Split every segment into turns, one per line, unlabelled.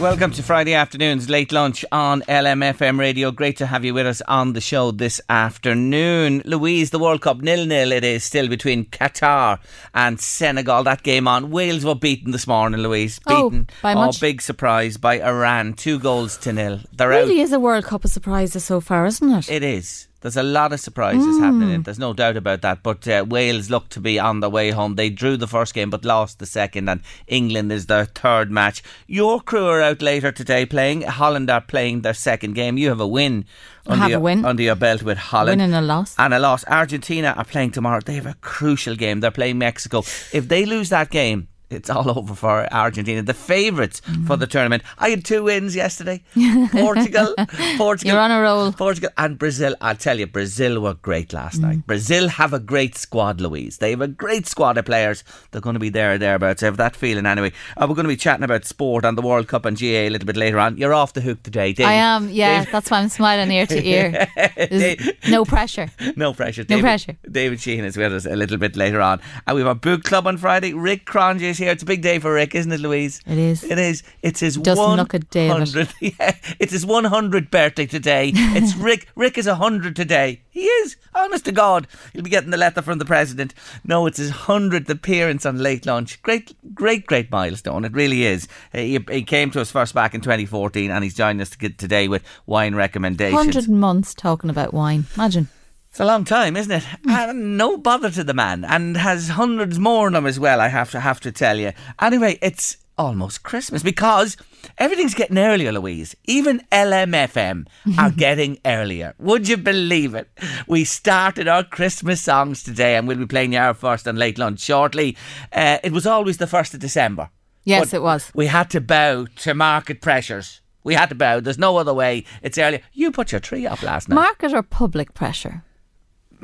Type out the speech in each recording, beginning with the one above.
Welcome to Friday afternoon's late lunch on LMFM radio. Great to have you with us on the show this afternoon. Louise, the World Cup nil nil it is still between Qatar and Senegal. That game on. Wales were beaten this morning, Louise.
Oh,
Beaten.
by oh, much?
big surprise by Iran. Two goals to nil. They're
really
out.
is a World Cup of surprises so far, isn't it?
It is. There's a lot of surprises happening. In it. There's no doubt about that. But uh, Wales look to be on the way home. They drew the first game but lost the second, and England is their third match. Your crew are out later today playing. Holland are playing their second game. You have a win. Under your,
a win.
under your belt with Holland.
Win and a loss.
And a loss. Argentina are playing tomorrow. They have a crucial game. They're playing Mexico. If they lose that game, it's all over for Argentina. The favourites
Mm.
for the tournament. I had two wins yesterday. Portugal, Portugal,
You're on a roll.
Portugal and Brazil. I'll tell you, Brazil were great last
Mm.
night. Brazil have a great squad, Louise. They have a great squad of players. They're going to be there or thereabouts. I have that feeling anyway. Uh, we're going to be chatting about sport and the World Cup and GAA a little bit later on. You're off the hook today, Dave.
I am, yeah. That's why I'm smiling ear to ear. No pressure.
No pressure.
No
David,
pressure.
David Sheehan is with us a little bit later on. And we have a book club on Friday. Rick Cronje here. It's a big day for Rick, isn't it, Louise?
It is.
It is. It's his one
look a day of it.
hundred. Yeah, it's his one hundred birthday today. It's Rick. Rick is hundred today. He is. Honest to God, he'll be getting the letter from the president. No, it's his hundredth appearance on Late Lunch. Great, great, great milestone. It really is. He, he came to us first back in 2014, and he's joining us today with wine recommendations.
100 months talking about wine. Imagine.
It's a long time, isn't it? And no bother to the man, and has hundreds more on him as well. I have to have to tell you. Anyway, it's almost Christmas because everything's getting earlier, Louise. Even LMFM are getting earlier. Would you believe it? We started our Christmas songs today, and we'll be playing our first and late lunch shortly. Uh, it was always the first of December.
Yes, it was.
We had to bow to market pressures. We had to bow. There's no other way. It's earlier. You put your tree up last night.
Market or public pressure?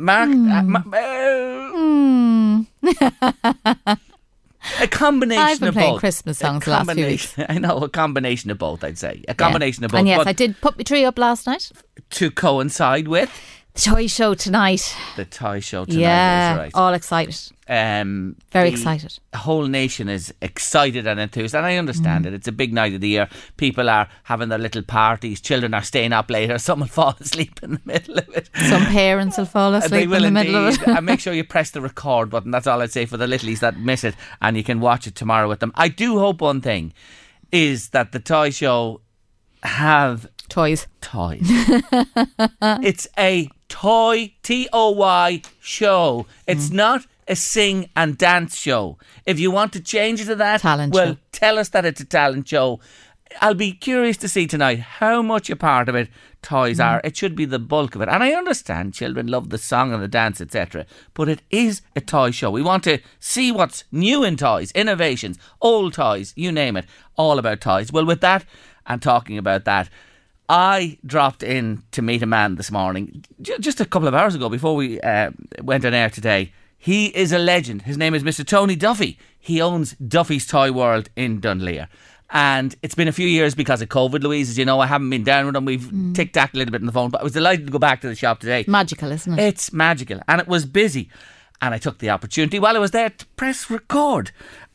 Mark, uh, ma- uh, a combination
I've been
of
playing
both.
Christmas songs the last few
combination- I know a combination of both. I'd say a combination
Yeah.
of both.
And yes, I did put my tree up last night.
to coincide with
The toy show tonight.
the toy show tonight.
yeah,
is right.
all excited.
Um,
Very excited.
the whole nation is excited and enthused, and I understand
Mm.
it. It's a big night of the year. People are having their little parties. Children are staying up later. Some will fall asleep in the middle of it.
Some parents will fall asleep
they
in
will
the middle of
indeed.
it.
and make sure you press the record button. That's all I'd say for the littlies that miss it, and you can watch it tomorrow with them. I do hope one thing is that the toy show have
Toys.
toys. it's a toy T O Y show. It's not a sing and dance show. If you want to change it to that,
Talent
well,
show.
tell us that it's a talent show. I'll be curious to see tonight how much a part of it toys
Mm.
are. It should be the bulk of it. And I understand children love the song and the dance, etc. But it is a toy show. We want to see what's new in toys, innovations, old toys, you name it, all about toys. Well, with that and talking about that, I dropped in to meet a man this morning, j- just a couple of hours ago before we uh, went on air today. He is a legend. His name is Mr. Tony Duffy. He owns Duffy's Toy World in Dunleer. And it's been a few years because of COVID, Louise. As you know, I haven't been down with them. We've mm. tic tacked a little bit on the phone, but I was delighted to go back to the shop today.
Magical, isn't it?
It's magical. And it was busy. And I took the opportunity while I was there to press record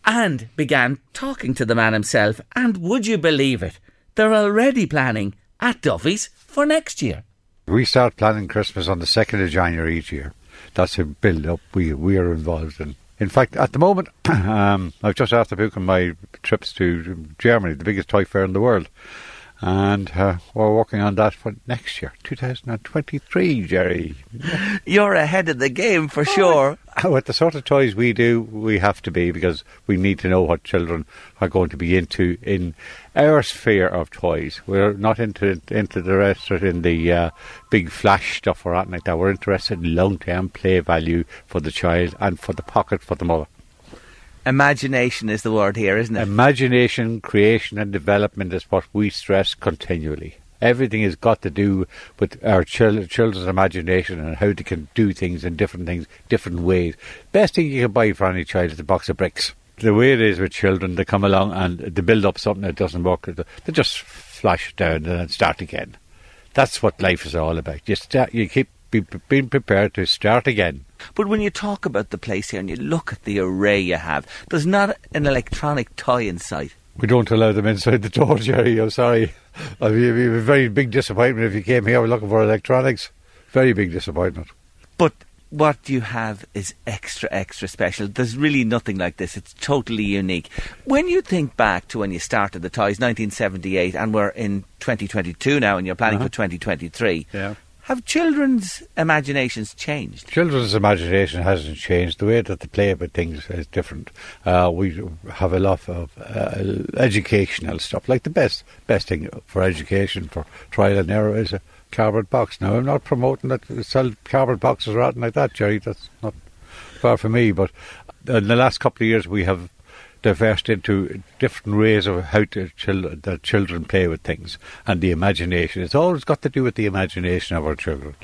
and began talking to the man himself. And would you believe it? They're already planning at Duffy's for next year.
We start planning Christmas on the 2nd of January each year. That's a build up we, we are involved in. In fact, at the moment, um, I've just after booking my trips to Germany, the biggest toy fair in the world. And uh, we're working on that for next year, 2023, Jerry.
You're ahead of the game for sure.
With the sort of toys we do, we have to be because we need to know what children are going to be into in our sphere of toys. We're not into into the rest of in the uh, big flash stuff or anything like that. We're interested in long term play value for the child and for the pocket for the mother.
Imagination is the word here, isn't it?
Imagination, creation, and development is what we stress continually. Everything has got to do with our chil- children's imagination and how they can do things in different things, different ways. Best thing you can buy for any child is a box of bricks. The way it is with children, they come along and they build up something that doesn't work. They just flash it down and then start again. That's what life is all about. You start, you keep be, being prepared to start again.
But when you talk about the place here and you look at the array you have, there's not an electronic toy in sight.
We don't allow them inside the door, Jerry. I'm sorry. It'd be it'd be a very big disappointment if you came here looking for electronics. Very big disappointment.
But what you have is extra, extra special. There's really nothing like this. It's totally unique. When you think back to when you started the toys, 1978, and we're in 2022 now, and you're planning
Uh-huh.
for 2023,
Yeah.
Have children's imaginations changed?
Children's imagination hasn't changed. The way that they play with things is different. Uh, we have a lot of uh, educational stuff. Like the best best thing for education, for trial and error, is a cardboard box. Now, I'm not promoting that sell cardboard boxes or anything like that, Jerry. That's not far from me. But in the last couple of years, we have diversed into different ways of how to chil- the children play with things and the imagination. It's always got to do with the imagination of our children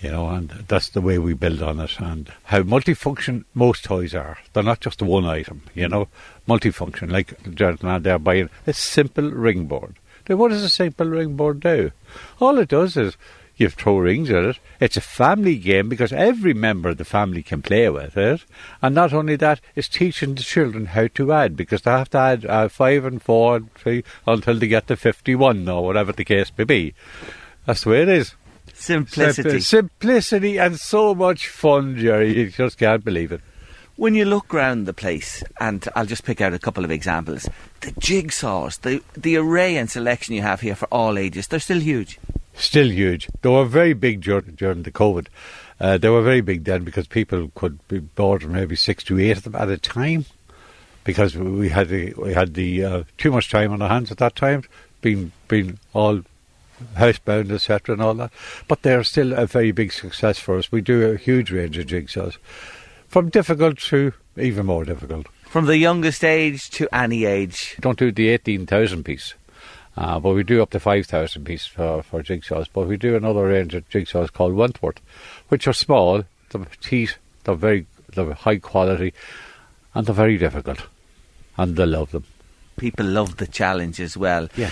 you know, and that's the way we build on it. And how multifunction most toys are. They're not just one item, you know, multifunction. Like gentleman there buying a simple ring board. Now, what does a simple ring board do? All it does is you throw rings at it. It's a family game because every member of the family can play with it. And not only that, it's teaching the children how to add because they have to add uh, five and four and three until they get to 51 or whatever the case may be. That's the way it is.
Simplicity.
Simp- simplicity and so much fun, Jerry. You just can't believe it.
When you look round the place, and I'll just pick out a couple of examples, the jigsaws, the the array and selection you have here for all ages, they're still huge.
Still huge. They were very big dur- during the COVID. Uh, they were very big then because people could be bought maybe six to eight of them at a time because we had the, we had the uh, too much time on our hands at that time, being being all housebound, etc., and all that. But they're still a very big success for us. We do a huge range of jigsaws, from difficult to even more difficult.
From the youngest age to any age.
don't do the 18,000 piece, uh, but we do up to 5,000 pieces for, for jigsaws. But we do another range of jigsaws called Wentworth, which are small, they're teeth, they're very they're high quality, and they're very difficult, and they love them.
People love the challenge as well.
Yeah.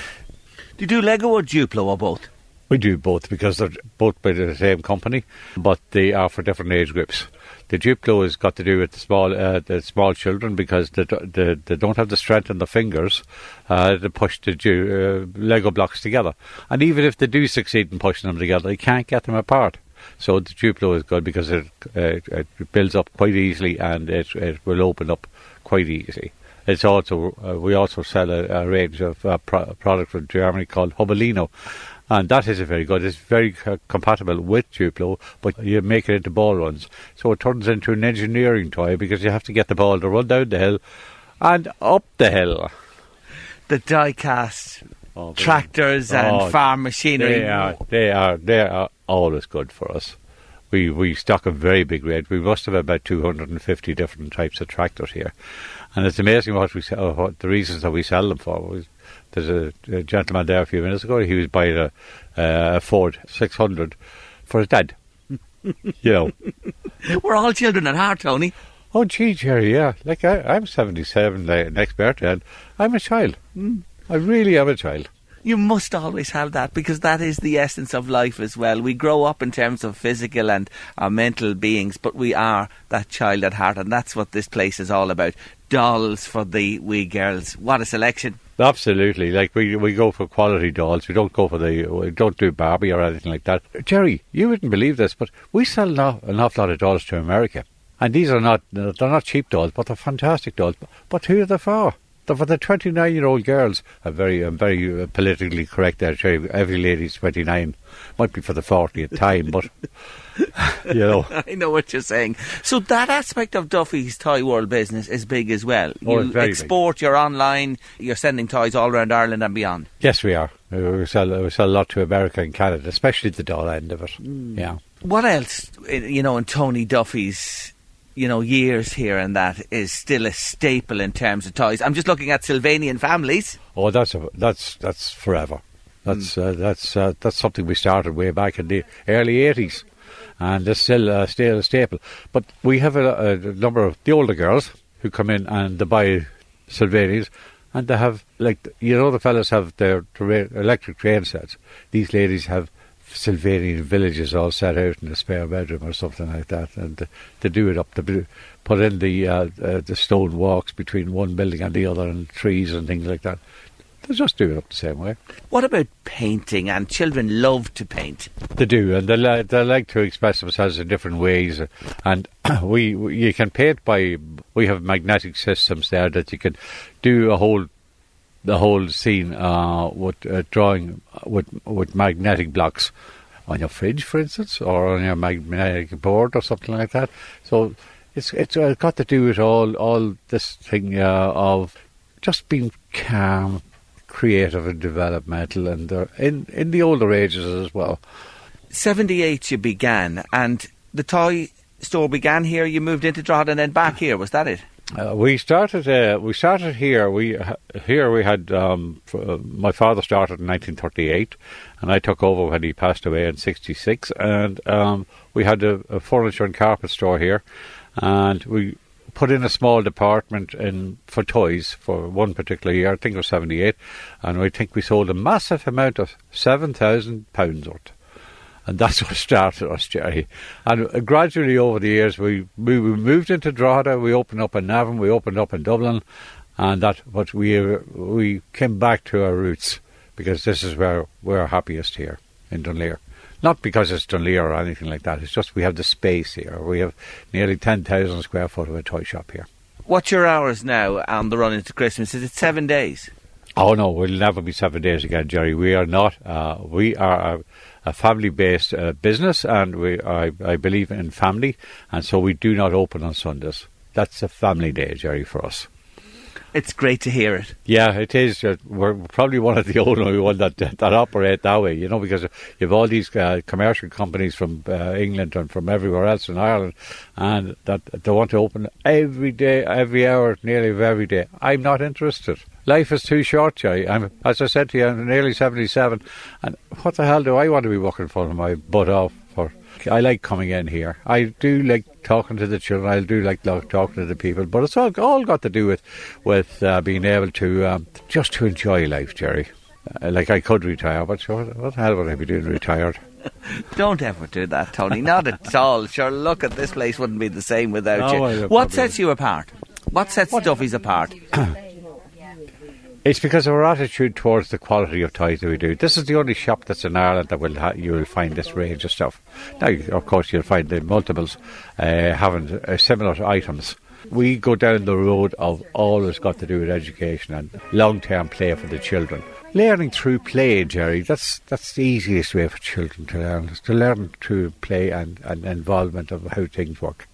Do you do Lego or Duplo or both?
We do both because they're both by the same company, but they are for different age groups. The Duplo has got to do with the small, uh, the small children because they, they, they don't have the strength in the fingers uh, to push the uh, Lego blocks together. And even if they do succeed in pushing them together, they can't get them apart. So the Duplo is good because it, it builds up quite easily and it, it will open up quite easily. It's also uh, we also sell a, a range of uh, pro- product from Germany called Hubelino, and that is a very good. It's very uh, compatible with Duplo, but you make it into ball runs, so it turns into an engineering toy because you have to get the ball to run down the hill and up the hill.
The die cast
Oh,
tractors and
Oh,
farm machinery.
They are, they are, they are always good for us. We we stock a very big range. We must have about 250 different types of tractors here, and it's amazing what we sell, what the reasons that we sell them for. There's a, a gentleman there a few minutes ago. He was buying a, uh, a Ford 600 for his dad. you know,
We're all children at heart, Tony.
Oh, gee, Jerry, yeah. Like, I, I'm 77 uh, next birthday, and I'm a child. Mm, I really am a child.
You must always have that because that is the essence of life as well. We grow up in terms of physical and our mental beings, but we are that child at heart, and that's what this place is all about. Dolls for the wee girls. What a selection!
Absolutely. Like we we go for quality dolls. We don't go for the we don't do Barbie or anything like that. Jerry, you wouldn't believe this, but we sell an, awful lot of dolls to America, and these are not they're not cheap dolls, but they're fantastic dolls. But who are they for? They're for the 29 year old girls. I'm very, I'm very uh, politically correct there. Jerry. Every lady's 29. Might be for the 40th time, but you know.
I know what you're saying. So that aspect of Duffy's Toy World business is big as well.
Oh,
you
it's very
export,
big.
you're online, you're sending toys all around Ireland and beyond.
Yes, we are. We sell, we sell a lot to America and Canada, especially the doll end of it.
Mm.
Yeah.
What else, you know, in Tony Duffy's you know, years here and that is still a staple in terms of toys. I'm just looking at Sylvanian families.
Oh, that's a, that's that's forever. That's
Hmm.
uh, that's uh, that's something we started way back in the early '80s, and it's still uh, still a staple. But we have a, a number of the older girls who come in and they buy Sylvanians, and they have like you know the fellas have their electric train sets. These ladies have Sylvanian villages all set out in a spare bedroom or something like that, and to do it up. to put in the uh, uh, the stone walks between one building and the other, and trees and things like that. They just do it up the same way.
What about painting? And children love to paint.
They do, and they, li- they like to express themselves in different ways. And we, we, you can paint by. We have magnetic systems there that you can do a whole, the whole scene uh, with uh, drawing with with magnetic blocks on your fridge, for instance, or on your magnetic board or something like that. So it's it's uh, got to do with all all this thing uh, of just being calm, creative, and developmental, and uh, in in the older ages as well.
78 you began, and the toy store began here. You moved into Drogheda and then back here. Was that it?
Uh, we started. Uh, we started here. We here we had. Um, uh, my father started in 1938, and I took over when he passed away in '66. And um, we had a, a furniture and carpet store here, and we put in a small department in for toys for one particular year. I think it was '78, and I think we sold a massive amount of seven thousand pounds worth and that's what started us, Jerry. And uh, gradually over the years, we, we we moved into Drogheda. We opened up in Navan. We opened up in Dublin, and that. But we uh, we came back to our roots because this is where we're happiest here in Dunleer. Not because it's Dunleer or anything like that. It's just we have the space here. We have nearly ten thousand square foot of a toy shop here.
What's your hours now on the run into Christmas? Is it seven days?
Oh no, we'll never be seven days again, Jerry. We are not. Uh, we are a, a family-based uh, business, and we I, I believe in family, and so we do not open on Sundays. That's a family day, Jerry, for us.
It's great to hear it.
Yeah, it is. Uh, we're probably one of the only ones that that operate that way, you know, because you have all these uh, commercial companies from uh, England and from everywhere else in Ireland, and that they want to open every day, every hour, nearly every day. I'm not interested. Life is too short, Jay. I'm, as I said to you, I'm nearly 77, and what the hell do I want to be working for my butt off for? I like coming in here. I do like talking to the children. I do like talking to the people, but it's all all got to do with with uh, being able to um, just to enjoy life, Jerry. Uh, like I could retire, but sure, what the hell would I be doing retired?
Don't ever do that, Tony. Not at all. Sure, look at this place wouldn't be the same without
No,
you. What sets you apart? What sets Duffy's apart?
It's because of our attitude towards the quality of toys that we do. This is the only shop that's in Ireland that will ha- you will find this range of stuff. Now, of course, you'll find the multiples uh, having uh, similar items. We go down the road of all that's got to do with education and long-term play for the children. Learning through play, Jerry, that's that's the easiest way for children to learn, is to learn through play and, and involvement of how things work.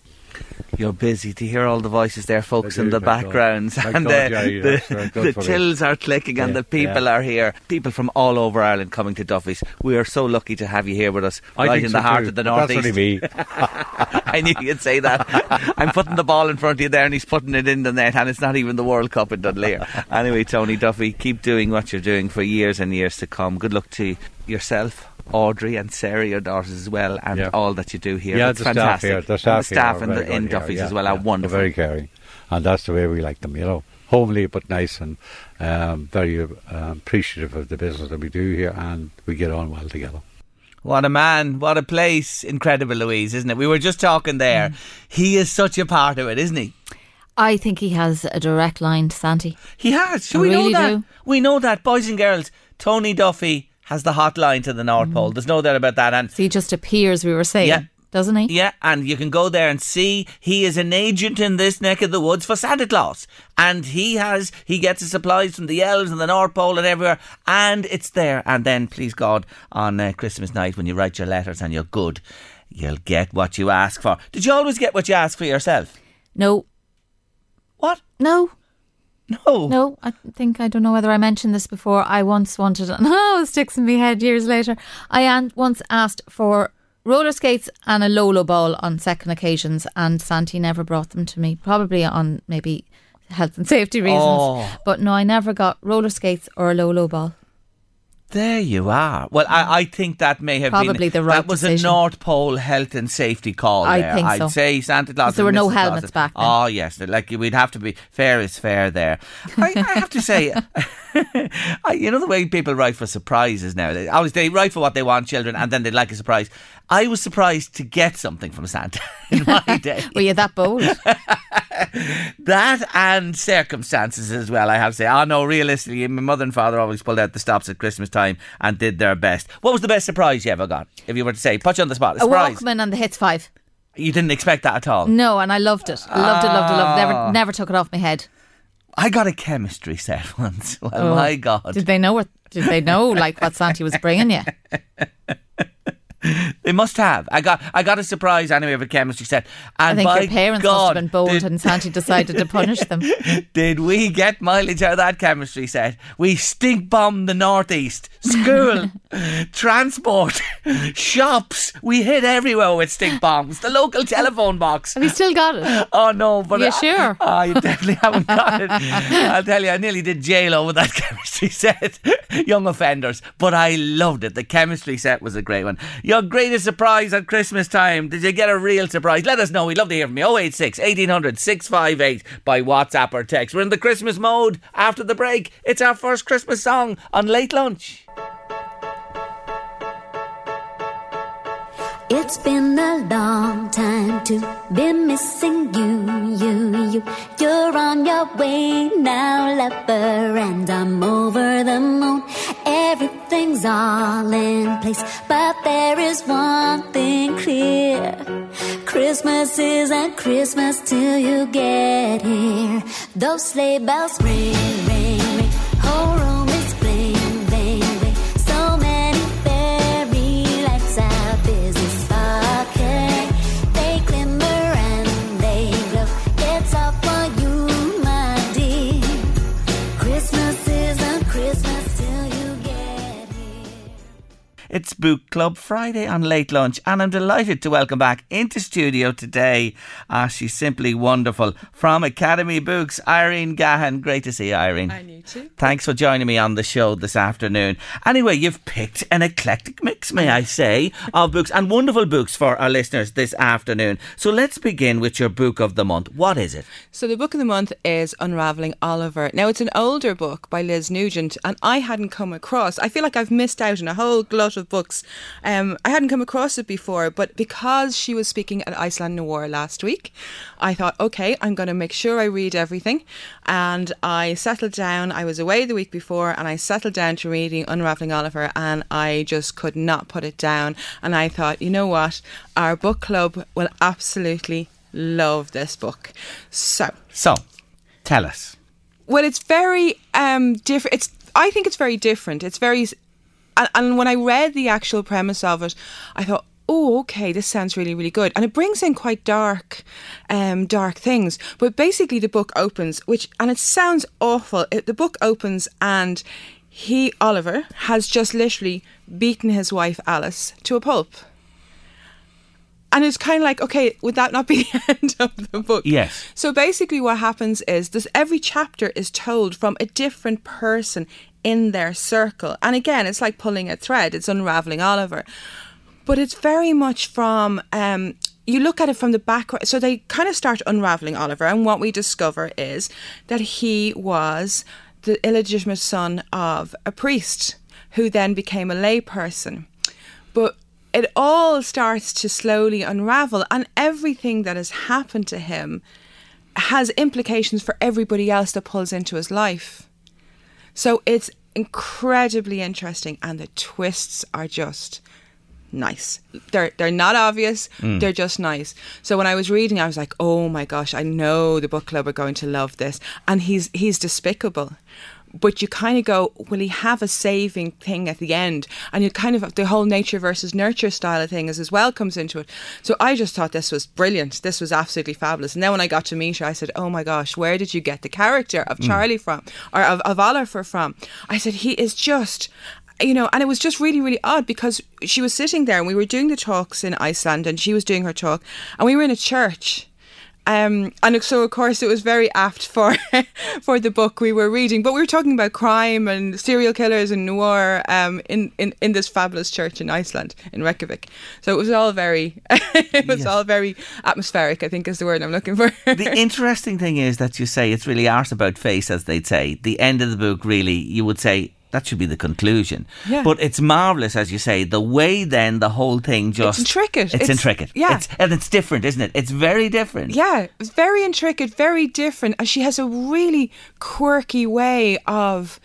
You're busy to hear all the voices there, folks, in the
God.
backgrounds, and
God,
uh,
that's very
the, the tills are clicking and the people
yeah.
are here. People from all over Ireland coming to Duffy's. We are so lucky to have you here with us,
I
right in
so
the heart
too,
of the
That's
northeast.
only me.
I knew you'd say that. I'm putting the ball in front of you there, and he's putting it in the net, and it's not even the World Cup in Dunleer. anyway, Tony Duffy, keep doing what you're doing for years and years to come. Good luck to you yourself, Audrey, and Sarah, your daughters as well, and
Yeah.
all that you do here.
Yeah,
it's
the staff here, the
And
staff,
the staff
here
in, the, in Duffy's
yeah,
as well
yeah.
are wonderful.
They're very caring, and that's the way we like them. You know, homely but nice, and um, very um, appreciative of the business that we do here, and we get on well together.
What a man, what a place. Incredible, Louise, isn't it? We were just talking there.
Mm.
He is such a part of it, isn't he?
I think he has a direct line to Santi.
He has. So we
really
know that.
do.
We know that, boys and girls. Tony Duffy has the hotline to the North Pole. There's no doubt about that. And
So he just appears, we were saying,
Yeah.
doesn't he?
Yeah, and you can go there and see he is an agent in this neck of the woods for Santa Claus. And he has he gets his supplies from the elves and the North Pole and everywhere, and it's there. And then, please God, on uh, Christmas night when you write your letters and you're good, you'll get what you ask for. Did you always get what you ask for yourself?
No,
What?
no,
No.
no. I think I don't know whether I mentioned this before. I once wanted, oh, it sticks in my head years later. I once asked for roller skates and a Lolo ball on second occasions, and Santi never brought them to me. Probably on maybe health and safety reasons.
Oh.
But no, I never got roller skates or a Lolo ball.
There you are. Well, I, I think that may have been
Probably the right
That was
decision.
a North Pole health and safety call.
I
there.
think
I'd
so.
say Santa Claus.
there were no
Mrs. Claus.
helmets back then.
Oh yes, like we'd have to be fair is fair there. I, I have to say, I, you know the way people write for surprises now. They always they write for what they want, children, and then they like a surprise. I was surprised to get something from Santa in my day.
Were you that bold?
That and circumstances as well, I have to say. Oh, no, realistically, my mother and father always pulled out the stops at Christmas time and did their best. What was the best surprise you ever got? If you were to say, put you on the spot, a
a. Walkman and the Hits 5.
You didn't expect that at all.
No, and I loved it. I loved it, loved it, loved it.
Ah.
Never, never took it off my head.
I got a chemistry set once. Well,
Oh.
my God.
Did they know what? Did they know like what Santi was bringing you?
They must have. I got I got a surprise anyway of a chemistry set.
I
And
think your parents
God,
must have been bold
did,
and Santi decided to punish them.
did we get mileage out of that chemistry set? We stink bombed the northeast. School, transport, shops. We hit everywhere with stink bombs. The local telephone box.
Have you still got it?
Oh no, but
You
I-
sure?
Oh, you definitely haven't got it. I'll tell you, I nearly did jail over that chemistry set. Young offenders, but I loved it. The chemistry set was a great one. Your greatest surprise at Christmas time? Did you get a real surprise? Let us know. We'd love to hear from you. 086 1800 658 by WhatsApp or text. We're in the Christmas mode. After the break, it's our first Christmas song on late lunch.
It's been a long time to be missing you, you, you. You're on your way now, lover, and I'm over the moon. Everything's all in place, but there is one thing clear. Christmas isn't Christmas till you get here. Those sleigh bells ring, ring, ring. Whole It's
Book Club Friday on Late Lunch, and I'm delighted to welcome back into studio today. Ah, she's simply wonderful. From Academy Books, Irene Gahan. Great to see you, Irene.
And you too.
Thanks for joining me on the show this afternoon. Anyway, you've picked an eclectic mix, may I say, of books and wonderful books for our listeners this afternoon. So let's begin with your book of the month. What is it?
So the book of the month is Unraveling Oliver. Now it's an older book by Liz Nugent, and I hadn't come across. I feel like I've missed out on a whole glut of books. Um, I hadn't come across it before, but because she was speaking at Iceland Noir last week, I thought, okay, I'm going to make sure I read everything, and I settled down. I was away the week before, and I settled down to reading Unraveling Oliver, and I just could not put it down. And I thought, you know what, our book club will absolutely love this book. So,
So, tell us.
well, it's very um different. It's I think it's very different. It's very, and, and when I read the actual premise of it, I thought. Oh, okay. This sounds really, really good, and it brings in quite dark, um, dark things. But basically, the book opens, which and it sounds awful. It, the book opens, and he Oliver has just literally beaten his wife Alice to a pulp. And it's kind of like, okay, would that not be the end of the book?
Yes.
So basically, what happens is this: every chapter is told from a different person in their circle. And again, it's like pulling a thread. It's unraveling Oliver, but it's very much from. Um, you look at it from the background. So they kind of start unraveling Oliver, and what we discover is that he was the illegitimate son of a priest who then became a layperson. But it all starts to slowly unravel, and everything that has happened to him has implications for everybody else that pulls into his life. So it's incredibly interesting, and the twists are just nice. They're they're not obvious. Mm. They're just nice. So when I was reading, I was like, oh my gosh, I know the book club are going to love this, and he's he's despicable. But you kind of go, will he have a saving thing at the end? And you kind of the whole nature versus nurture style of thing is as well comes into it. So I just thought this was brilliant. This was absolutely fabulous. And then when I got to meet her, I said, oh my gosh, where did you get the character of mm. Charlie from, or of, of Oliver from? I said he is just you know, and it was just really, really odd because she was sitting there and we were doing the talks in Iceland and she was doing her talk and we were in a church. Um, and so, of course, it was very apt for for the book we were reading. But we were talking about crime and serial killers and noir um, in, in, in this fabulous church in Iceland, in Reykjavik. So it was all very, it was all very atmospheric. I think is the word I'm looking for.
the interesting thing is that you say it's really art about face, as they'd say. The end of the book, really, you would say that should be the conclusion.
Yeah.
But it's marvelous, as you say, the way then the whole thing just it's
intricate.
It's,
It's-
intricate.
yeah.
It's, and it's different, isn't it? It's very different.
Yeah, it's very intricate, very different, and she has a really quirky way of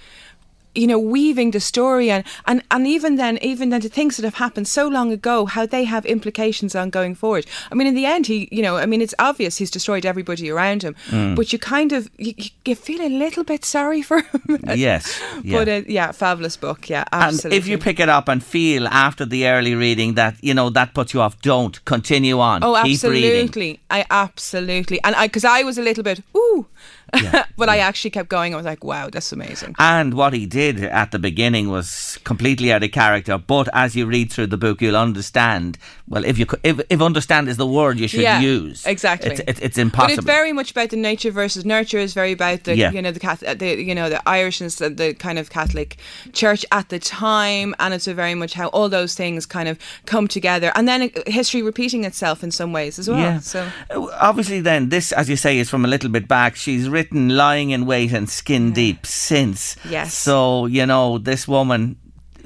you know weaving the story and, and and even then even then the things that have happened so long ago how they have implications on going forward i mean in the end he you know i mean it's obvious he's destroyed everybody around him
Mm.
but you kind of you, you feel a little bit sorry for him
Yes. Yeah.
but uh, yeah fabulous book yeah
and if you pick it up and feel after the early reading that, you know, that puts you off, don't. Continue on.
Oh, absolutely. I absolutely. And I, because I was a little bit, ooh. but I actually kept going. I was like, wow, that's amazing.
And what he did at the beginning was completely out of character. But as you read through the book, you'll understand. Well, if you if, if understand is the word you should
yeah,
use,
Exactly.
It's, it's, it's
But
impossible.
it's very much about the nature versus nurture. Is very about the
Yeah.
you know the Cath- the you know the Irishness, the, the kind of Catholic Church at the time, and it's a very much how all those things kind of come together, and then uh, history repeating itself in some ways as well.
Yeah.
So
Uh, Obviously, then this, as you say, is from a little bit back. She's written "Lying in Wait" and "Skin Deep" since.
Yes.
So you know this woman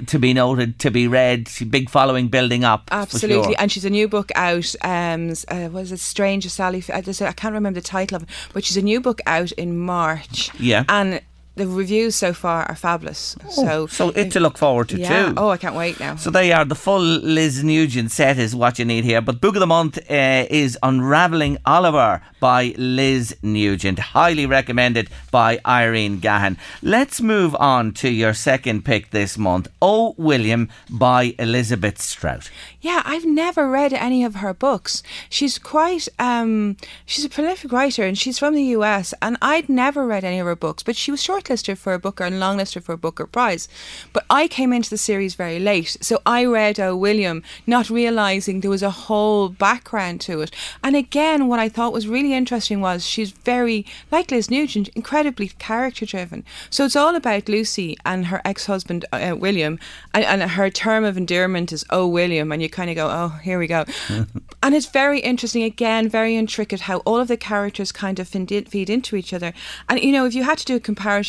to be noted, to be read. Big following building up.
Absolutely,
sure.
and she's a new book out. Um, uh, was it Strange Sally? I, just, I can't remember the title of it, but she's a new book out in March.
Yeah.
and the reviews so far are fabulous. so,
so it to look forward to
yeah.
too.
Oh, I can't wait now.
So they are the full Liz Nugent set is what you need here. But book of the month uh, is Unraveling Oliver by Liz Nugent, highly recommended by Irene Gahan. Let's move on to your second pick this month, Oh William by Elizabeth Strout.
Yeah, I've never read any of her books. She's quite um she's a prolific writer and she's from the US and I'd never read any of her books, but she was shortlisted for a Booker and longlisted for a Booker Prize. But I came into the series very late, so I read O William not realizing there was a whole background to it. And again, what I thought was really interesting was she's very like Liz Nugent, incredibly character driven. So it's all about Lucy and her ex-husband uh, William and, and her term of endearment is oh William and you kind of go oh here we go and it's very interesting again very intricate how all of the characters kind of feed, into each other and you know if you had to do a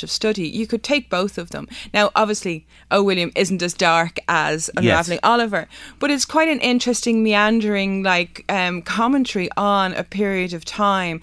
comparative study you could take both of them. Now obviously oh William isn't as dark as unraveling Oliver but it's quite an interesting meandering like um, commentary on a period of time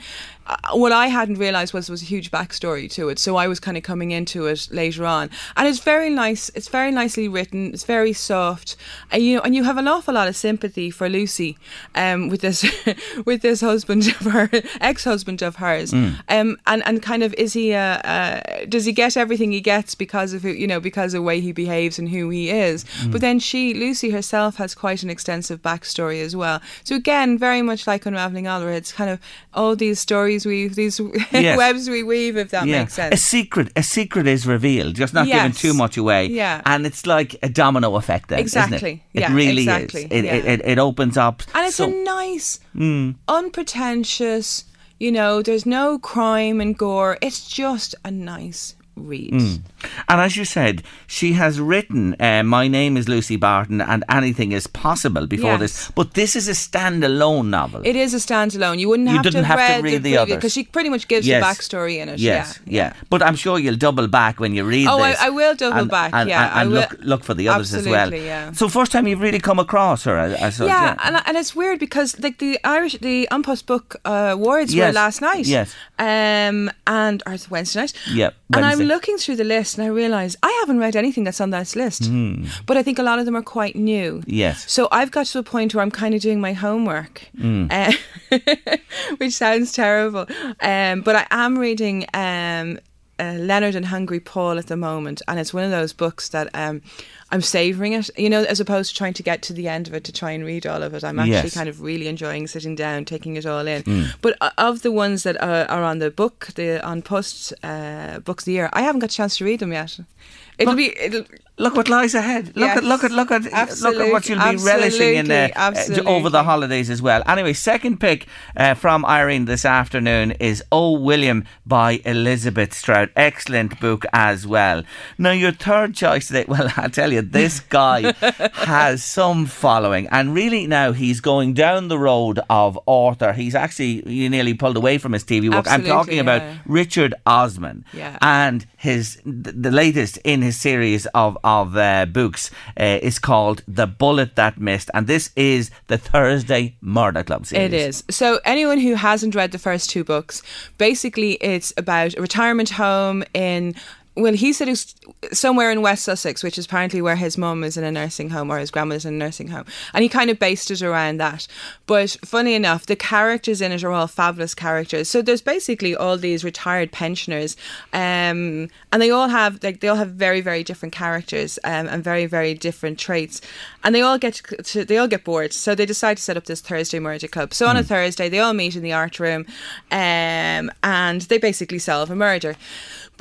what I hadn't realised was there was a huge backstory to it. So I was kind of coming into it later on, and it's very nice. It's very nicely written. It's very soft, and you know, and you have an awful lot of sympathy for Lucy, um, with this with this husband of her ex husband of hers, um, and and kind of is he uh, uh, does he get everything he gets because of who you know because of the way he behaves and who he is? But then she Lucy herself has quite an extensive backstory as well. So again, very much like unraveling Oliver, it's kind of all these stories we these
Yes.
webs we weave if that makes sense.
A secret, a secret is revealed, just not giving too much away.
Yeah.
and it's like a domino effect. Then, isn't it?
Exactly.
It
Yeah,
really
exactly.
is. It,
Yeah.
it, it, it opens up,
And it's
so-
a nice,
Mm.
unpretentious. You know, there's no crime and gore. It's just a nice, read.
Mm. And as you said, she has written uh, My Name is Lucy Barton and Anything is Possible before
Yes.
this, but this is a standalone novel.
It is a standalone. You wouldn't
You
have
didn't
to
have to
read,
read the others.
because she pretty much gives
Yes.
the backstory in it.
Yes,
yeah.
yeah. But I'm sure you'll double back when you read
Oh, I-
this.
I will double
and-
back,
And,
yeah,
and,
I
and
will-
look look for the others as well.
Absolutely, yeah.
So first time you've really come across her, I, I suppose,
yeah, and, and it's weird because like the Irish, the An Post Book uh, Awards were last night.
yes.
um, and or it's Wednesday night.
Yeah,
and I'm looking through the list and I realise I haven't read anything that's on this list. But I think a lot of them are quite new.
Yes.
So I've got to a point where I'm kind of doing my homework,
Hmm.
uh, which sounds terrible. Um, but I am reading um, uh, Leonard and Hungry Paul at the moment, and it's one of those books that um, I'm savouring it. You know, as opposed to trying to get to the end of it to try and read all of it. I'm actually
Yes.
kind of really enjoying sitting down, taking it all in.
Hmm.
But uh, of the ones that are, are on the book, the An Post uh, books of the year, I haven't got a chance to read them yet. It'll be it'll,
Look what lies ahead. Look at look at look at look at what you'll be relishing in
there
uh, over the holidays as well. Anyway, second pick uh, from Irene this afternoon is Oh William by Elizabeth Strout. Excellent book as well. Now your third choice today. Well, I tell you, this guy has some following, and really now he's going down the road of author. He's actually you nearly pulled away from his TV work. I'm
Absolutely,
talking about. Richard Osman
Yeah.
and his th- the latest in his series of of uh, books uh, is called The Bullet That Missed, and this is the Thursday Murder Club series.
It is. So, anyone who hasn't read the first two books, basically it's about a retirement home in. Well, he said it's somewhere in West Sussex, which is apparently where his mum is in a nursing home or his grandmother's in a nursing home. And he kind of based it around that. But funny enough, the characters in it are all fabulous characters. So there's basically all these retired pensioners, um, and they all have like they all have very very different characters um, and very very different traits, and they all get to, they all get bored. So they decide to set up this Thursday murder club. So on a Thursday, they all meet in the art room, um, and they basically solve a murder.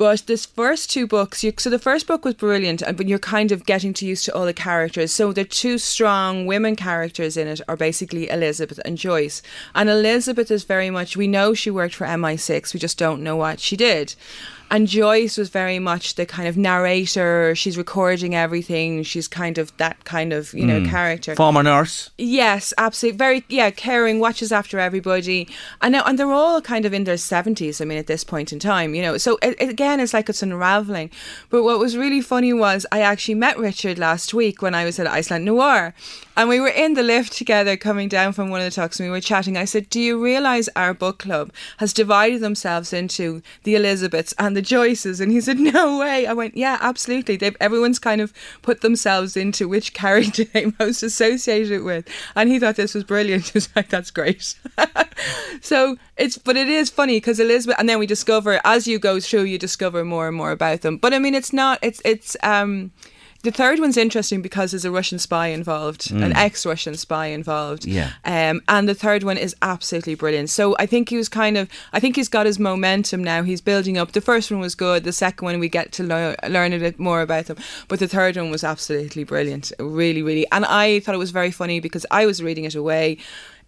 But this first two books, you, so the first book was brilliant, and but you're kind of getting to used to all the characters. So the two strong women characters in it are basically Elizabeth and Joyce. And Elizabeth is very much we know she worked for MI6, we just don't know what she did. And Joyce was very much the kind of narrator. She's recording everything. She's kind of that kind of you know mm. character.
Former nurse.
Yes, absolutely. Very, yeah, caring, watches after everybody, and now, and they're all kind of in their seventies. I mean, at this point in time, you know. So it, it- again, it's like it's unraveling. But what was really funny was I actually met Richard last week when I was at Iceland Noir, and we were in the lift together coming down from one of the talks, and we were chatting. I said, "Do you realise our book club has divided themselves into the Elizabeths and the Joyces?" And he said, "No way." I went, "Yeah, absolutely. They've everyone's kind of put themselves into which character they most associate it with." And he thought this was brilliant. He was like, "That's great." so it's, but it is funny because Elizabeth, and then we discover as you go through, you discover more and more about them. But I mean, it's not. It's it's um. The third one's interesting because there's a Russian spy involved, an ex-Russian spy involved.
Yeah.
Um, and the third one is absolutely brilliant. So I think he was kind of, I think he's got his momentum now. He's building up. The first one was good. The second one we get to learn learn a bit more about them. But the third one was absolutely brilliant. Really, really. And I thought it was very funny because I was reading it away.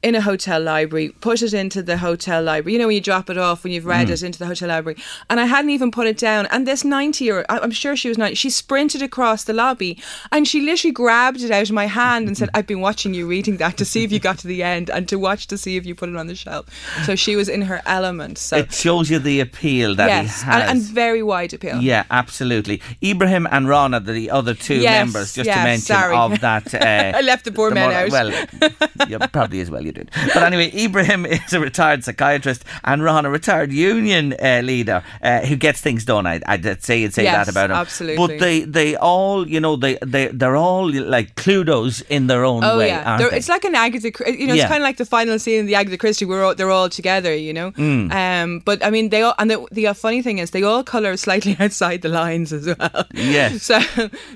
In a hotel library, put it into the hotel library. You know, when you drop it off when you've read it into the hotel library. And I hadn't even put it down. And this 90 year old, I'm sure she was 90, she sprinted across the lobby and she literally grabbed it out of my hand and said, I've been watching you reading that to see if you got to the end and to watch to see if you put it on the shelf. So she was in her element. So,
It shows you the appeal that
yes,
he has.
and, and very wide appeal.
yeah, absolutely. Ibrahim and Ron, the other two
Yes,
members, just to mention
sorry.
of that. Uh,
I left the poor men
mother-
out.
Well, yeah, probably as well you did. But anyway, Ibrahim is a retired psychiatrist, and Ron, a retired union uh, leader uh, who gets things done. I'd, I'd say you'd say
Yes,
that about him.
absolutely.
But they, they all, you know, they they they're all like Cluedos in their own
Oh
way.
yeah, it's like an Agatha. You know,
Yeah.
it's kind of like the final scene in the Agatha Christie. We're all, they're all together. You know.
Mm.
Um, but I mean, they all and the, the funny thing is they all color slightly outside the lines as well.
Yes.
So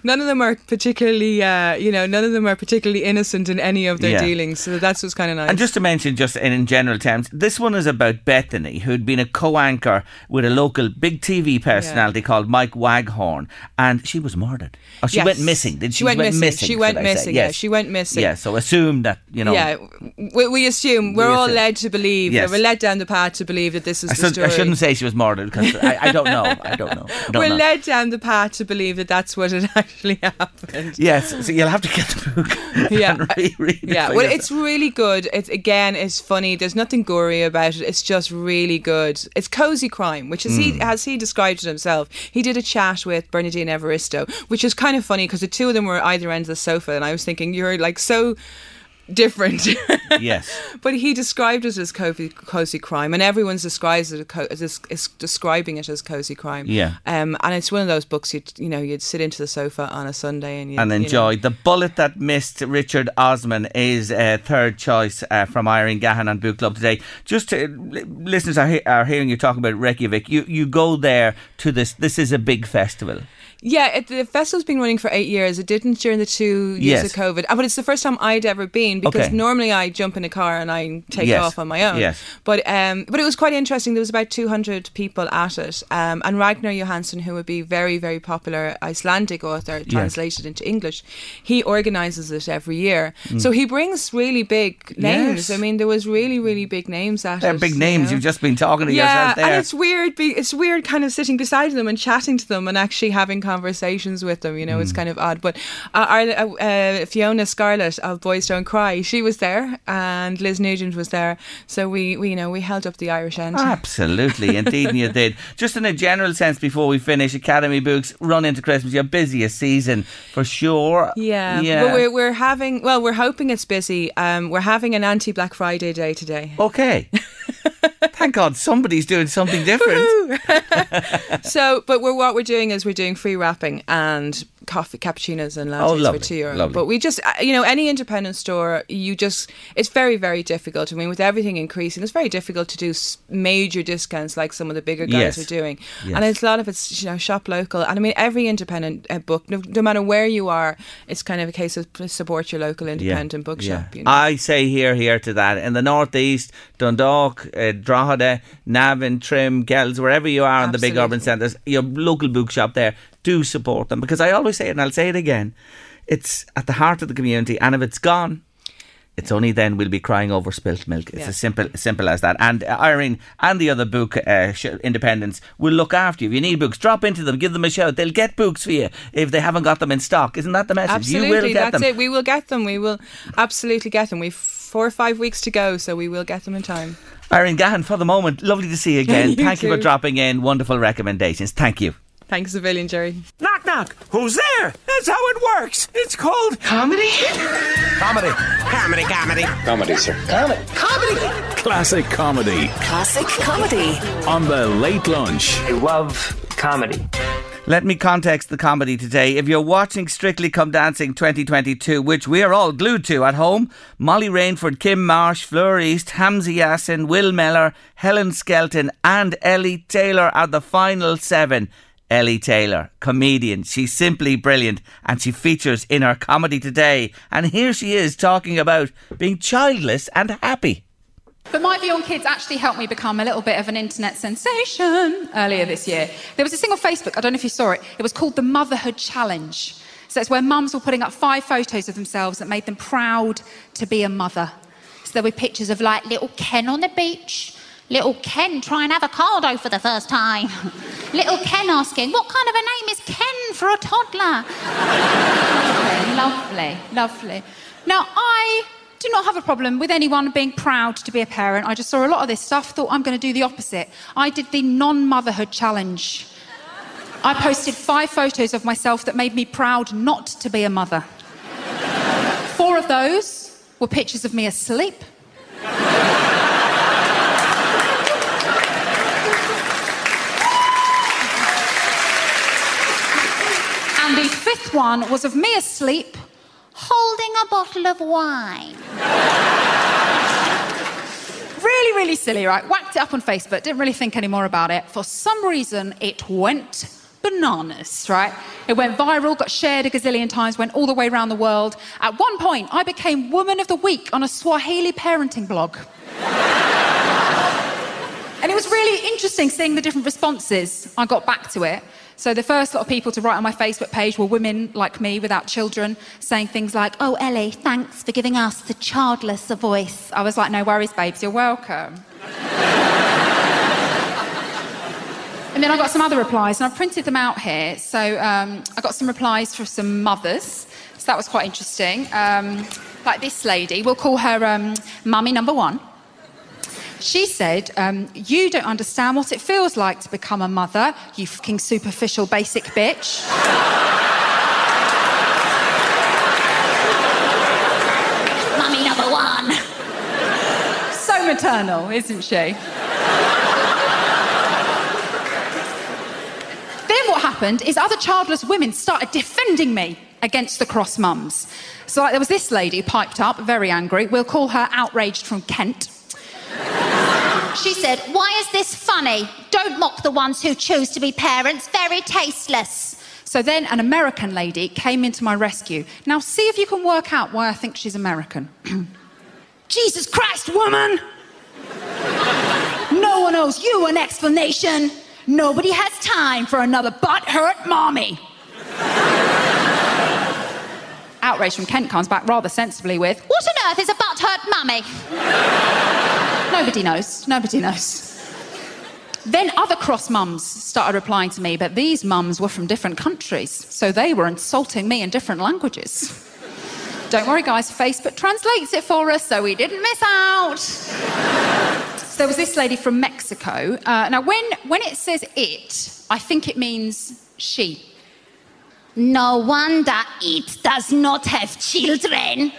none of them are particularly, uh, you know, none of them are particularly innocent in any of their
Yeah.
dealings. So that's what's kind of nice.
And just to mention, just in, in general terms, this one is about Bethany, who'd been a co-anchor with a local big TV personality called Mike Waghorn, and she was murdered. Oh, she
Yes.
went missing. Did she?
She went missing. She went missing, yeah,
Yes.
she went missing.
Yeah. So assume that you know.
yeah, we, we assume we're
We
all
assume.
led to believe.
Yes.
We're led down the path to believe that this is
I,
the
should,
story.
I shouldn't say she was murdered because I, I don't know. I don't know. I don't
We're
know.
led down the path to believe that that's what had actually happened.
Yes, so you'll have to get the book
Yeah. Yeah, well,
yourself.
it's really good. It's again, it's funny. There's nothing gory about it. It's just really good. It's cozy crime, which is
Hmm.
he as he described it himself. He did a chat with Bernardine Evaristo, which is kind of funny because the two of them were either ends of the sofa, and I was thinking you're like so different.
yes.
But he described it as cozy, cozy crime, and everyone's describes it as, co- as is describing it as cozy crime.
Yeah.
Um, and it's one of those books you you know you'd sit into the sofa on a Sunday and you
and enjoy. The Bullet That Missed Richard Osman is uh, third choice uh, from Irene Gahan on Book Club today. Just to, li- listeners are, he- are hearing you talking about Reykjavik. You you go there to this. This is a big festival.
Yeah, it, the festival's been running for eight years. It didn't during the two years
Yes.
of COVID, Uh, but it's the first time I'd ever been because
Okay.
normally I jump in a car and I take
Yes.
off on my own.
Yes.
But um, but it was quite interesting. There was about two hundred people at it, um, and Ragnar Jónasson, who would be very very popular Icelandic author, translated into English, he organises it every year. So he brings really big names.
Mm. Yes.
I mean, there was really really big names at
They're
it.
big
you
names.
know?
You've just been talking to
yeah,
yourself there.
and it's weird. Be, it's weird, kind of sitting beside them and chatting to them and actually having conversations with them. You know,
Hmm.
it's kind of odd. But uh, our, uh, uh, Fiona Scarlett of Boys Don't Cry, she was there, and Liz Nugent was there. So we, we you know, we held up the Irish end.
Absolutely, indeed, you did. Just in a general sense, before we finish, Academy Books run into Christmas. Your busiest season for sure.
Yeah,
yeah.
But we're we're having well, we're hoping it's busy. Um, we're having an anti Black Friday day today.
okay. Thank God somebody's doing something different.
so, but we're what we're doing is we're doing free wrapping and coffee cappuccinos and lattes
Oh, lovely,
for two euro. But we just, uh, you know, any independent store, you just, it's very, very difficult. I mean, with everything increasing, it's very difficult to do major discounts like some of the bigger guys
Yes.
are doing.
Yes.
And it's a lot of it's, you know, shop local. And I mean, every independent uh, book, no, no matter where you are, it's kind of a case of support your local independent bookshop. You know?
I say here, here to that. In the northeast, Dundalk, uh, Drogheda, Navan, Trim, Kells, wherever you are in the big urban centres, your local bookshop there, do support them because I always say it and I'll say it again. It's at the heart of the community, and if it's gone, it's only then we'll be crying over spilt milk. It's
Yeah.
as simple simple as that. And uh, Irene and the other book uh, sh- independents will look after you. If you need books, drop into them, give them a shout. They'll get books for you if they haven't got them in stock. Isn't that the message?
Absolutely,
you will get
that's
them.
it. We will get them. We will absolutely get them. We've four or five weeks to go, so we will get them in time.
Irene Gahan, for the moment, lovely to see you again.
You
Thank you for dropping in. Wonderful recommendations. Thank you.
Thanks a billion, Jerry.
Knock, knock. Who's there? That's how it works. It's called comedy. Comedy. Comedy, comedy.
Comedy, sir. Comedy. Comedy.
Classic comedy
Classic comedy.
on the late lunch.
I love comedy.
Let me context the comedy today. If you're watching Strictly Come Dancing 2022, which we are all glued to at home, Molly Rainford, Kim Marsh, Fleur East, Hamza Yassin, Will Mellor, Helen Skelton, and Ellie Taylor are the final seven. Ellie Taylor, comedian. She's simply brilliant and she features in our comedy today. And here she is talking about being childless and happy.
But my view on kids actually helped me become a little bit of an internet sensation earlier this year. There was a on Facebook, I don't know if you saw it, it was called the Motherhood Challenge. So it's where mums were putting up five photos of themselves that made them proud to be a mother. So there were pictures of like little Ken on the beach, little Ken trying avocado for the first time, little Ken asking, What kind of a name is Ken for a toddler? lovely, lovely. Now, I do not have a problem with anyone being proud to be a parent. I just saw a lot of this stuff, thought I'm going to do the opposite. I did the non motherhood challenge. I posted five photos of myself that made me proud not to be a mother. Four of those were pictures of me asleep. And the fifth one was of me asleep holding a bottle of wine. really, really silly, right? Whacked it up on Facebook, didn't really think any more about it. For some reason, it went bananas, right? It went viral, got shared a gazillion times, went all the way around the world. At one point, I became Woman of the Week on a Swahili parenting blog. and it was really interesting seeing the different responses. I got back to it. So the first lot of people to write on my Facebook page were women like me without children, saying things like, "Oh, Ellie, thanks for giving us the childless a voice." I was like, "No worries, babes, you're welcome." and then I got some other replies, and I've printed them out here. So um, I got some replies from some mothers. So that was quite interesting. Um, like this lady, we'll call her um, Mummy Number One. She said, um, You don't understand what it feels like to become a mother, you fucking superficial basic bitch.
Mummy number one.
so maternal, isn't she? then what happened is other childless women started defending me against the cross mums. So like, there was this lady who piped up, very angry. We'll call her outraged from Kent.
She said, Why is this funny? Don't mock the ones who choose to be parents. Very tasteless.
So then an American lady came into my rescue. Now, see if you can work out why I think she's American. Jesus Christ, woman! no one owes you an explanation. Nobody has time for another butt-hurt mommy. Outrage from Kent comes back rather sensibly with,
What on earth is a butt-hurt mummy?
Nobody knows. Nobody knows. Then other cross mums started replying to me, but these mums were from different countries, so they were insulting me in different languages. Don't worry, guys, Facebook translates it for us, so we didn't miss out. So there was this lady from Mexico. Uh, now, when, when it says it, I think it means she.
No wonder it does not have children.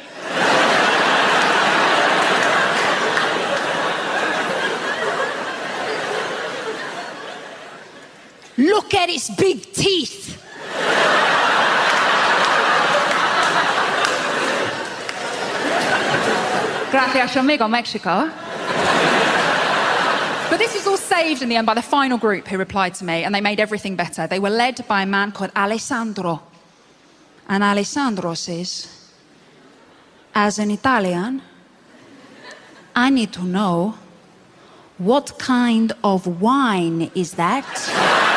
Look at his big teeth. Gracias, amigo, Mexico. But this was all saved in the end by the final group who replied to me, and they made everything better. They were led by a man called Alessandro. And Alessandro says, As an Italian, I need to know what kind of wine is that?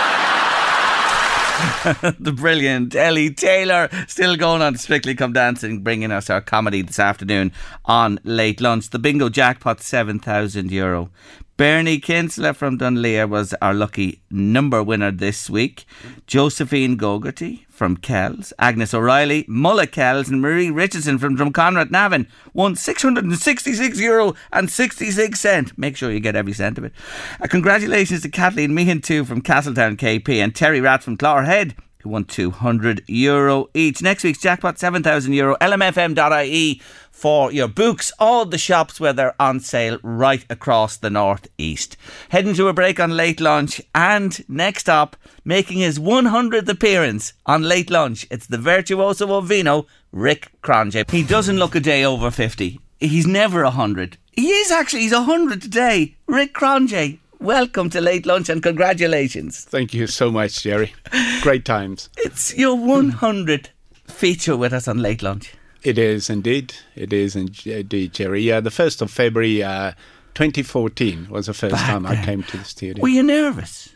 the brilliant Ellie Taylor still going on Strictly Come Dancing, bringing us our comedy this afternoon on Late Lunch. The bingo jackpot, 7,000 euro. Bernie Kinsler from Dunleer was our lucky number winner this week. Josephine Gogarty from Kells, Agnes O'Reilly, Mulla Kells, and Marie Richardson from Drumconrath Navan won 666 euro and 66 cent. Make sure you get every cent of it. Uh, congratulations to Kathleen Meehan too from Castletown KP and Terry Rat from Clogherhead who won 200 euro each. Next week's jackpot 7,000 euro. lmfm.ie for your books, all the shops where they're on sale right across the northeast. Heading to a break on late lunch, and next up, making his 100th appearance on late lunch, it's the virtuoso of vino, Rick Cronje. He doesn't look a day over 50. He's never 100. He is actually, he's 100 today. Rick Cronje, welcome to late lunch and congratulations.
Thank you so much, Jerry. Great times.
It's your 100th feature with us on late lunch.
It is indeed. It is indeed, Jerry. Yeah, the 1st of February uh, 2014 was the first
Back
time I came to the studio.
Were you nervous?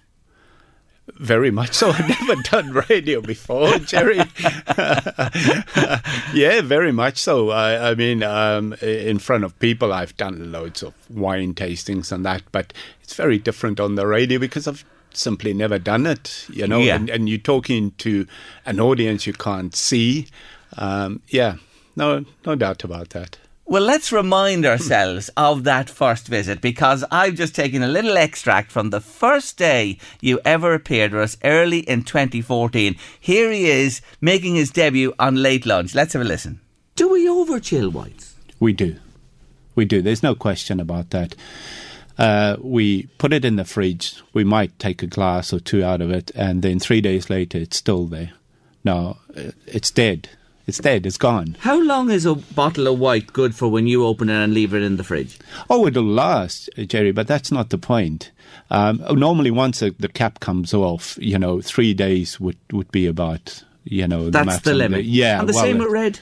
Very much so. I've never done radio before, Jerry. yeah, very much so. I, I mean, um, in front of people, I've done loads of wine tastings and that, but it's very different on the radio because I've simply never done it, you know,
Yeah.
and, and you're talking to an audience you can't see. Um, yeah, no, no doubt about that.
Well, let's remind ourselves of that first visit because I've just taken a little extract from the first day you ever appeared with us early in 2014. Here he is making his debut on Late Lunch. Let's have a listen. Do we overchill whites?
We do. We do. There's no question about that. Uh, we put it in the fridge. We might take a glass or two out of it, and then three days later, it's still there. No, uh, it's dead. It's dead. It's gone.
How long is a bottle of white good for when you open it and leave it in the fridge?
Oh, it'll last, Jerry, but that's not the point. Um, normally, once the, the cap comes off, you know, three days would, would be about, you know,
That's the
maximum.
limit.
Yeah.
And the
well,
same with red.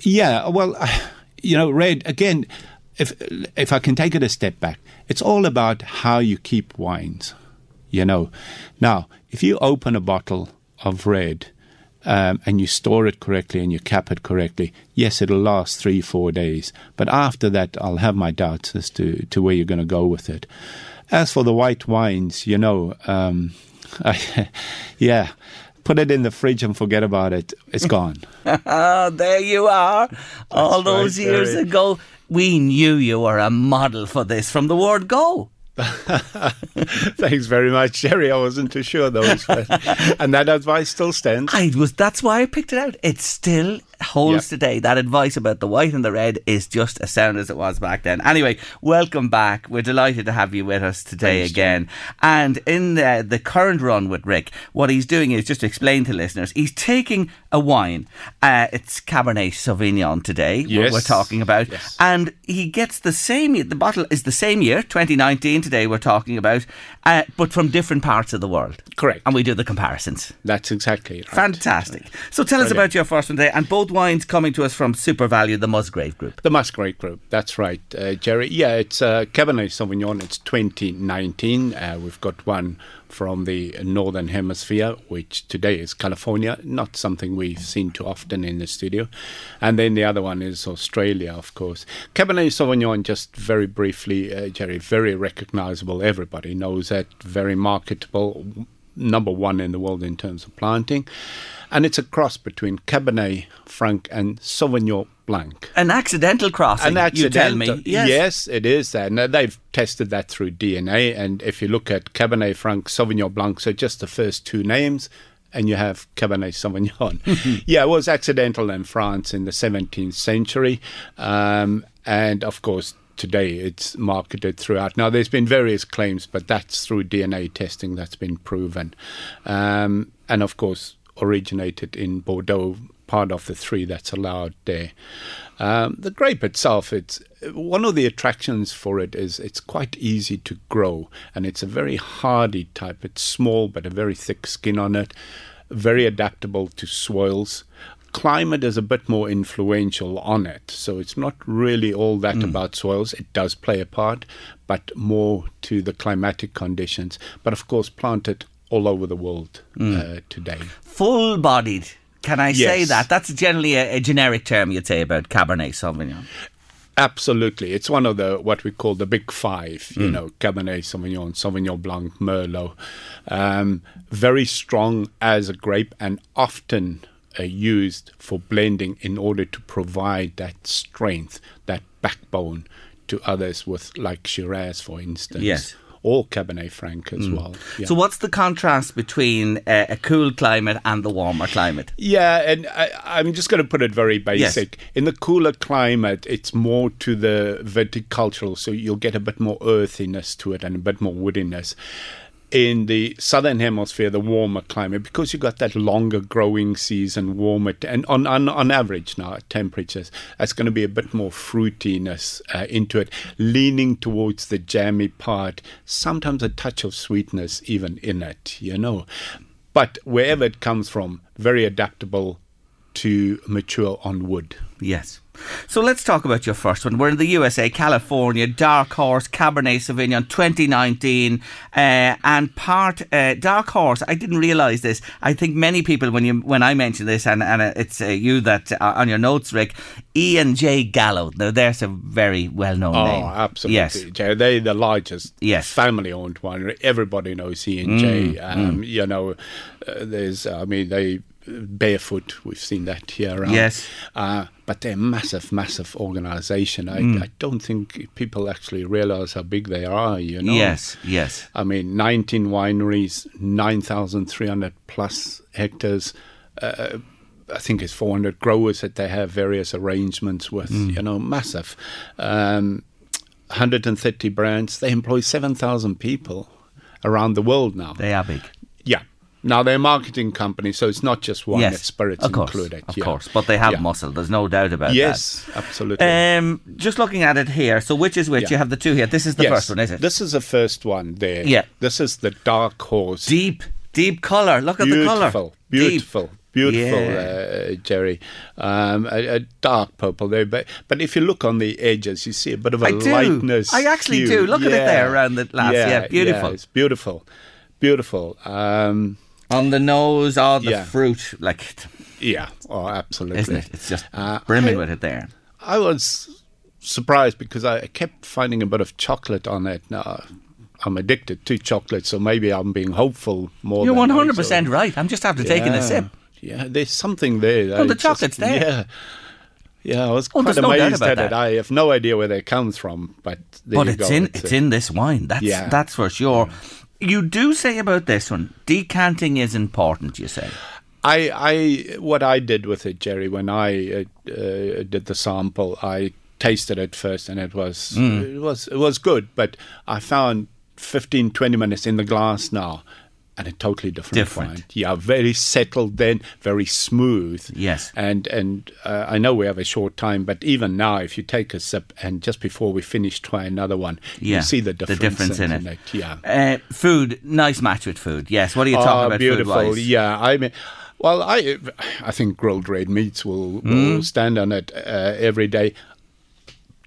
Yeah, well, you know, red again. If if I can take it a step back, it's all about how you keep wines. You know, now if you open a bottle of red um, and you store it correctly and you cap it correctly, yes, it'll last three four days. But after that, I'll have my doubts as to to where you're going to go with it. As for the white wines, you know, um, I, yeah. Put it in the fridge and forget about it. It's gone.
there you are. All those
right,
years ago, we knew you were a model for this from the word go.
Thanks very much, Jerry. I wasn't too sure though, and that advice still stands.
I was. That's why I picked it out. It still holds
Yeah.
today. That advice about the white and the red is just as sound as it was back then. Anyway, welcome back. We're delighted to have you with us today
Thanks,
again. And in the, the current run with Rick, what he's doing is just to explain to listeners. He's taking a wine. Uh, it's Cabernet Sauvignon today. what
Yes.
We're talking about,
Yes.
and he gets the same. The bottle is the same year, 2019. Today we're talking about, uh, but from different parts of the world.
Correct.
And we do the comparisons.
That's exactly right.
Fantastic. So tell us about your first one today, and both wines coming to us from SuperValu, the Musgrave Group.
The Musgrave Group, that's right, uh, Jerry. Yeah, it's uh, Cabernet Sauvignon. It's 2019. Uh, we've got one from the Northern Hemisphere, which today is California, not something we've seen too often in the studio. And then the other one is Australia, of course. Cabernet Sauvignon, just very briefly, uh, Jerry, very recognizable. Everybody knows that, very marketable, number one in the world in terms of planting. And it's a cross between Cabernet Franc and Sauvignon Blanc.
An accidental crossing,
An
you tell me. Yes.
yes, it is. And uh, they've tested that through DNA. And if you look at Cabernet Franc, Sauvignon Blanc, so just the first two names, and you have Cabernet Sauvignon. yeah, it was accidental in France in the 17th century. Um, and of course, today it's marketed throughout. Now, there's been various claims, but that's through DNA testing that's been proven. Um, and of course, originated in Bordeaux, part of the three that's allowed there. Um, the grape itself, it's one of the attractions for it is it's quite easy to grow, and it's a very hardy type. It's small, but a very thick skin on it, very adaptable to soils. Climate is a bit more influential on it, so it's not really all that about soils. It does play a part, but more to the climatic conditions. But of course, planted all over the world uh, today.
Full bodied. Can I say that? That's generally a, a generic term you'd say about Cabernet Sauvignon.
Absolutely, it's one of the what we call the big five. You know, Cabernet Sauvignon, Sauvignon Blanc, Merlot. Um, very strong as a grape, and often uh, used for blending in order to provide that strength, that backbone to others with like Shiraz, for instance.
Yes.
Or Cabernet Franc as well. Yeah.
So, what's the contrast between uh, a cool climate and the warmer climate?
Yeah, and I, I'm just going to put it very basic. In the cooler climate, it's more to the viticultural, so you'll get a bit more earthiness to it and a bit more woodiness. In the southern hemisphere, the warmer climate, because you've got that longer growing season, warmer, t- and on, on on average now temperatures, that's going to be a bit more fruitiness uh, into it, leaning towards the jammy part. Sometimes a touch of sweetness even in it, you know but wherever it comes from, very adaptable to mature on wood.
Yes. So let's talk about your first one. We're in the USA, California, Dark Horse Cabernet Sauvignon 2019, uh, and part uh, Dark Horse. I didn't realise this. I think many people, when you when I mention this, and and it's uh, you that uh, on your notes, Rick, E&J Gallo. Now there's a very well known
Oh,
name.
absolutely.
Yes.
They're the largest
Yes.
family owned winery. Everybody knows E&J.
Mm,
Um, You know, uh, there's, I mean, they, barefoot, we've seen that here around.
Yes.
Uh, but they're a massive, massive organization. I,
Mm.
I don't think people actually realize how big they are, you know.
Yes. Yes.
I mean, 19 wineries, 9,300 plus hectares. Uh, I think it's 400 growers that they have various arrangements with,
Mm.
you know, massive. Um, 130 brands. They employ 7,000 people around the world now.
They are big.
Now they're a marketing company, so it's not just wine;
yes,
it's spirits
of course,
included.
Of
yeah.
course, but they have
Yeah.
muscle. There's no doubt about
Yes,
that.
Yes, absolutely.
Um, just looking at it here. So which is which?
Yeah.
You have the two here. This is the
Yes,
first one, is it?
This is the first one there.
Yeah.
This is the dark horse.
Deep, deep color. Look at the color.
Beautiful, beautiful, beautiful,
Yeah.
uh, Jerry. Um, a, a dark purple there, but but if you look on the edges, you see a bit of a
I do.
lightness.
I actually
hue.
do. Look at it there around the glass. Yeah, beautiful.
it's beautiful, beautiful. Um,
On the nose, all the
Yeah.
fruit, like
yeah, oh, absolutely.
isn't it? It's just
Uh,
brimming
I-
with it there.
I was surprised because I kept finding a bit of chocolate on it. Now, I'm addicted to chocolate, so maybe I'm being hopeful more.
You're
than
one
also-
hundred percent right. I'm just after taking a sip.
Yeah, there's something there.
Oh,
I
the
just-
chocolate's there.
Yeah. Yeah, I was
Oh,
quite
no
amazed
about
at it.
that.
I have no idea where they come from, but
but it's
go.
in
It's
it's in this wine. That's
Yeah.
that's for sure. You do say about this one, decanting is important. You say.
I, I, what I did with it, Jerry, when I uh, uh, did the sample, I tasted it first, and it was
Mm.
it was it was good. But I found 15, 20 minutes in the glass now, and a totally different,
Different.
wine. Yeah, very settled, then very smooth.
Yes.
and and uh, I know we have a short time, but even now, if you take a sip and just before we finish, try another one,
Yeah,
you see the difference,
the
difference,
difference in it.
Yeah.
Uh, food, nice match with food. Yes. What are you talking about?
Oh,
about?
beautiful.
Food-wise?
Yeah, I mean, well, I I think grilled red meats will, will
Mm.
stand on it uh, every day.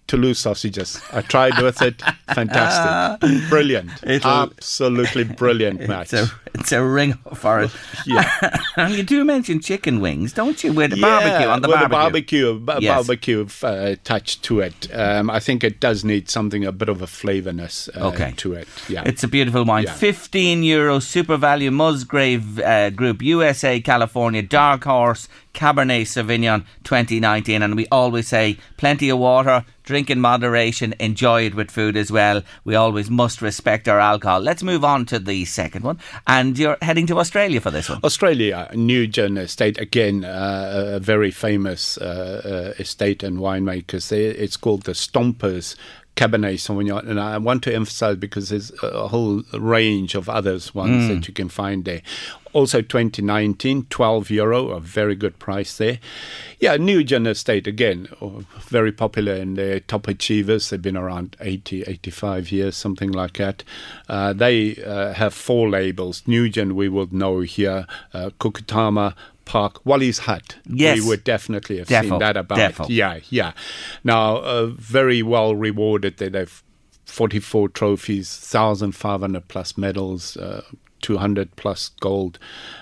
Toulouse sausages. I tried with it. Fantastic, brilliant,
It'll-
absolutely brilliant match.
It's a, it's a ring for it.
Yeah.
and you do mention chicken wings, don't you? With the
Yeah,
barbecue on the
with
barbecue.
a barbecue, b-
Yes.
barbecue uh, touch to it. Um, I think it does need something, a bit of a flavourness uh,
Okay.
to it. Yeah,
It's a beautiful wine.
Yeah.
15 euro SuperValu Musgrave uh, Group USA California Dark Horse Cabernet Sauvignon 2019 and we always say plenty of water drink in moderation enjoy it with food as well. We always must respect our alcohol. Let's move on to the second one and you're heading to Australia for this one.
Australia, New Nugan Estate, again, uh, a very famous uh, uh, estate and winemakers. It's called the Stompers Cabernet Sauvignon. And I want to emphasize because there's a whole range of others ones
Mm.
that you can find there. Also, 2019, 12 euro, a very good price there. Yeah, Nugan Estate, again, oh, very popular in the top achievers. They've been around 80, 85 years, something like that. Uh, they uh, have four labels. Nugan, we would know here, uh, Cookoothama, Park, Wally's Hut.
Yes.
We would definitely have seen that about
defo.
it. Yeah, yeah. Now, uh, very well rewarded. They- They've 44 trophies, 1,500 plus medals, uh, 200 plus gold,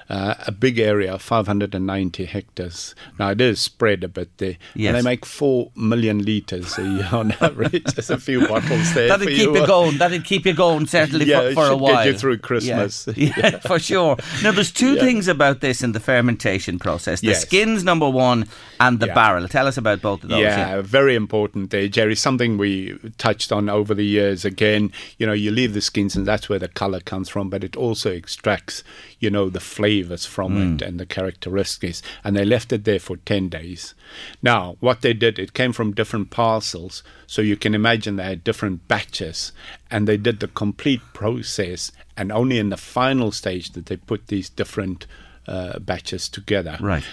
uh, a big area, 590 hectares. Now it is spread a bit there.
Yes.
And they make 4 million litres a year on average. There's a few bottles there.
That'd
for
keep you
uh,
going. That'd keep you going certainly
Yeah,
for, for a while.
get you through
Yeah.
Christmas.
Yeah, for sure. Now, there's two
Yeah.
things about this in the fermentation process: the
Yes.
skins, number one, and the
Yeah.
barrel. Tell us about both of those.
Yeah, very important there, Jerry. Something we touched on over the years. Again, you know, you leave the skins, and that's where the color comes from. But it also extracts, you know, the flavors from
Mm.
it and the characteristics. And they left it there for ten days. Now, what they did, it came from different parcels, so you can imagine they had different batches, and they did the complete process. And only in the final stage did they put these different uh, batches together.
Right.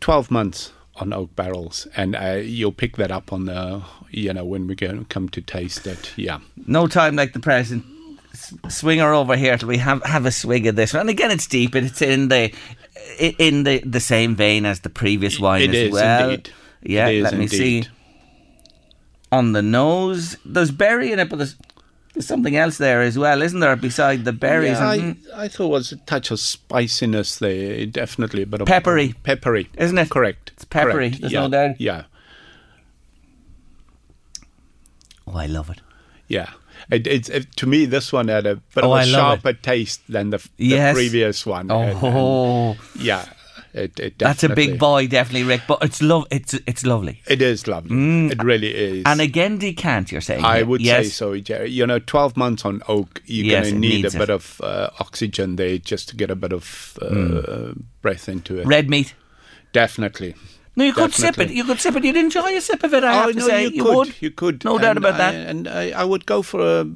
12 months on oak barrels and uh, you'll pick that up on the you know when we go come to taste it yeah
No time like the present. Swing her over here till we have, have a swig of this one. And again, it's deep. It's in the in the, the same vein as the previous wine
it
as
is
well.
indeed
Yeah, let me
indeed.
see. On the nose, there's berry in it, but there's, there's something else there as well, isn't there? Beside the berries,
yeah, I, I thought it was a touch of spiciness there definitely a bit of
Peppery.
peppery
isn't it?
correct
It's peppery.
correct,
There's
yeah,
no doubt.
yeah
Oh, I love it.
yeah it, it's it, to me this one had a bit
Oh,
of a sharper taste than the, the
Yes.
previous one and- and
Oh,
yeah it, it
that's a big boy, definitely, Rick. But it's love. It's it's lovely.
it is lovely it really is
And again, decant. You're saying?
I
here.
would
yes.
say so, Jerry. You know, 12 months on oak, you're
Yes,
going to need a bit
it.
of uh, oxygen there just to get a bit of uh, breath into it.
Red meat.
Definitely.
No, you could sip it. You could sip it. You'd enjoy a sip of it. I
oh,
have to
no,
say,
you,
you
could.
would.
You could.
No doubt about
I-
that.
And I, I would go for a,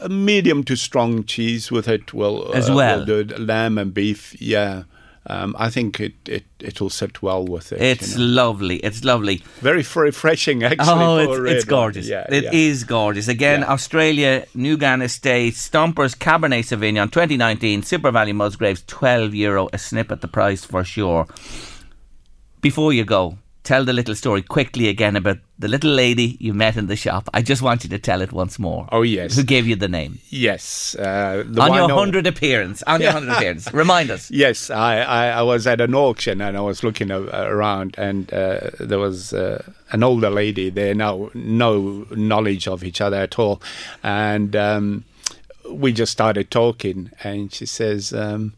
a medium to strong cheese with it Well,
As
uh,
well.
will do lamb and beef. Yeah, um, I think it, it it will sit well with it.
It's
you know.
lovely. It's lovely.
very f- refreshing actually.
oh, it's, it's gorgeous.
Yeah,
It
yeah.
is gorgeous. Again,
Yeah.
Australia, Nugan Estate, Stompers Cabernet Sauvignon 2019, SuperValu Musgraves, 12 euro a snip at the price for sure. Before you go, tell the little story quickly again about the little lady you met in the shop. I just want you to tell it once more.
Oh yes,
Who gave you the name?
yes. Uh, the
on your 100 appearance. On your 100 appearance. Remind us.
Yes, I, I, I was at an auction and I was looking a- around, and uh, there was uh, an older lady there. Now, no knowledge of each other at all, and um, we just started talking. And she says, um,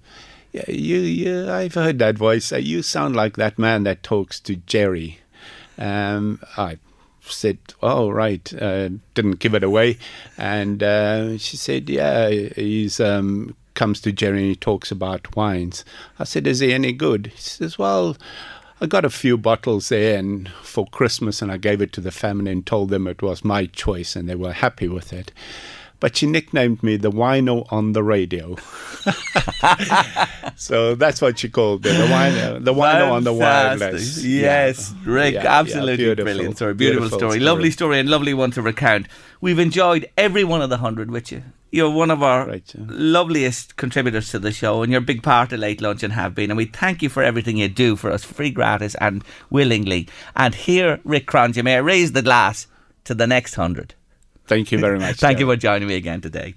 yeah, "You, you, I've heard that voice. Uh, You sound like that man that talks to Jerry." Um, I said, "Oh, right." Uh, didn't give it away, and uh, she said, "Yeah, he's um, comes to Jerry and he talks about wines." I said, "Is he any good?" He says, "Well." I got a few bottles there and for Christmas and I gave it to the family and told them it was my choice and they were happy with it. But she nicknamed me the wino on the radio. so that's what she called me, the wino, the wino on the wireless.
Yes,
Yeah.
Rick,
Yeah, yeah,
absolutely
beautiful,
brilliant story. Beautiful,
beautiful
story.
story.
Lovely story and lovely one to recount. We've enjoyed every one of the hundred with you. You're one of our
Right, yeah.
loveliest contributors to the show, and you're a big part of Late Lunch and have been. And we thank you for everything you do for us, free, gratis, and willingly. And here, Rick Cronje, may I raise the glass to the next hundred.
Thank you very much.
Thank you for joining me again today.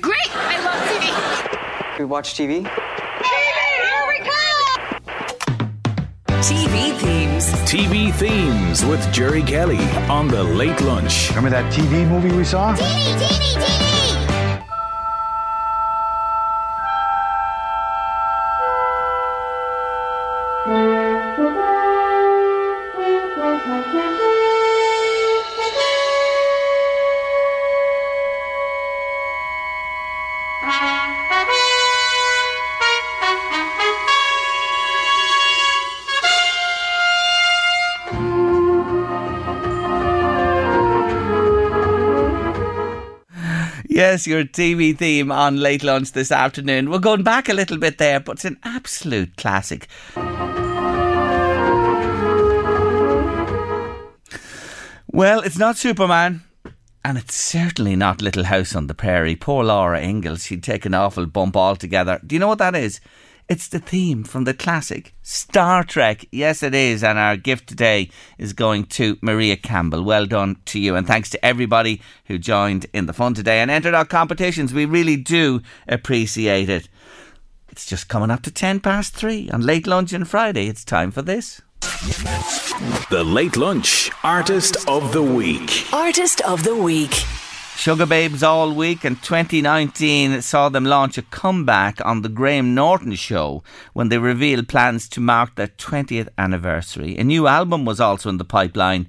Great! I love TV.
We watch TV?
Here we go!
TV themes.
TV themes with Jerry Kelly on the Late Lunch.
Remember that TV movie we saw?
Your TV theme on Late Lunch this afternoon. We're going back a little bit there, but it's an absolute classic. Well, it's not Superman. And it's certainly not Little House on the Prairie. Poor Laura Ingalls, she'd take an awful bump altogether. Do you know what that is? It's the theme from the classic Star Trek. Yes, it is. And our gift today is going to Maria Campbell. Well done to you. And thanks to everybody who joined in the fun today and entered our competitions. We really do appreciate it. It's just coming up to 10 past three on late lunch on Friday. It's time for this.
The Late Lunch Artist of the Week.
Artist of the Week.
Sugababes all week, and 2019 saw them launch a comeback on the Graham Norton show when they revealed plans to mark their 20th anniversary. A new album was also in the pipeline.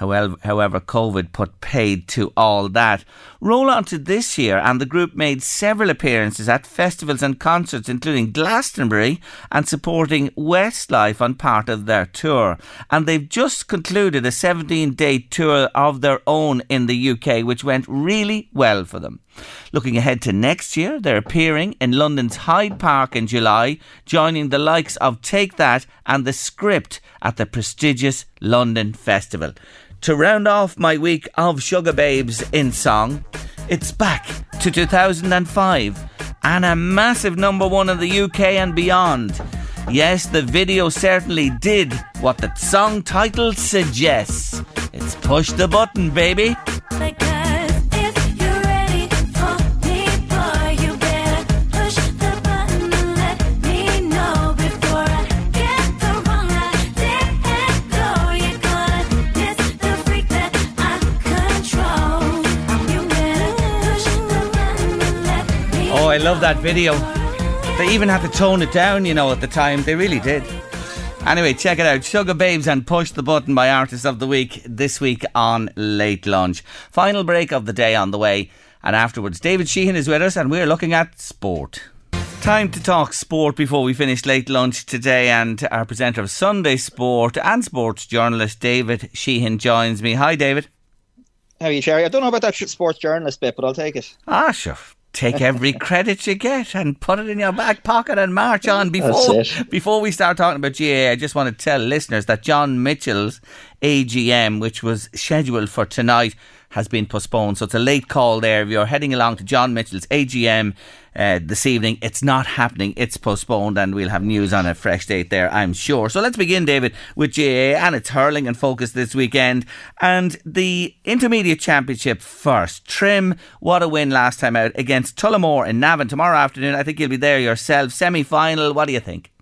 However, however, COVID put paid to all that. Roll on to this year, and the group made several appearances at festivals and concerts, including Glastonbury, and supporting Westlife on part of their tour. And they've just concluded a 17 day tour of their own in the UK, which went really well for them. Looking ahead to next year, they're appearing in London's Hyde Park in July, joining the likes of Take That and The Script at the prestigious London Festival. To round off my week of Sugababes in song, it's back to 2005 and a massive number one in the UK and beyond. Yes, the video certainly did what the song title suggests. It's Push the Button, baby. Love that video. They even had to tone it down, you know, at the time. They really did. Anyway, check it out. Sugababes and Push the Button by Artist of the Week this week on Late Lunch. Final break of the day on the way. And afterwards, David Sheehan is with us and we're looking at sport. Time to talk sport before we finish late lunch today. And our presenter of Sunday Sport and sports journalist David Sheehan joins me. Hi, David.
How are you, Sherry? I don't know about that sports journalist bit, but I'll take it.
Ah, sure. Take every credit you get and put it in your back pocket and march on. Before before we start talking about GAA, I just want to tell listeners that John Mitchell's AGM, which was scheduled for tonight, has been postponed. So it's a late call there. If you're heading along to John Mitchell's AGM uh, this evening, it's not happening. It's postponed, and we'll have news on a fresh date there, I'm sure. So let's begin, David, with GAA and its hurling and focus this weekend. And the Intermediate Championship first. Trim, what a win last time out against Tullamore in Navan tomorrow afternoon. I think you'll be there yourself. Semi final, what do you think?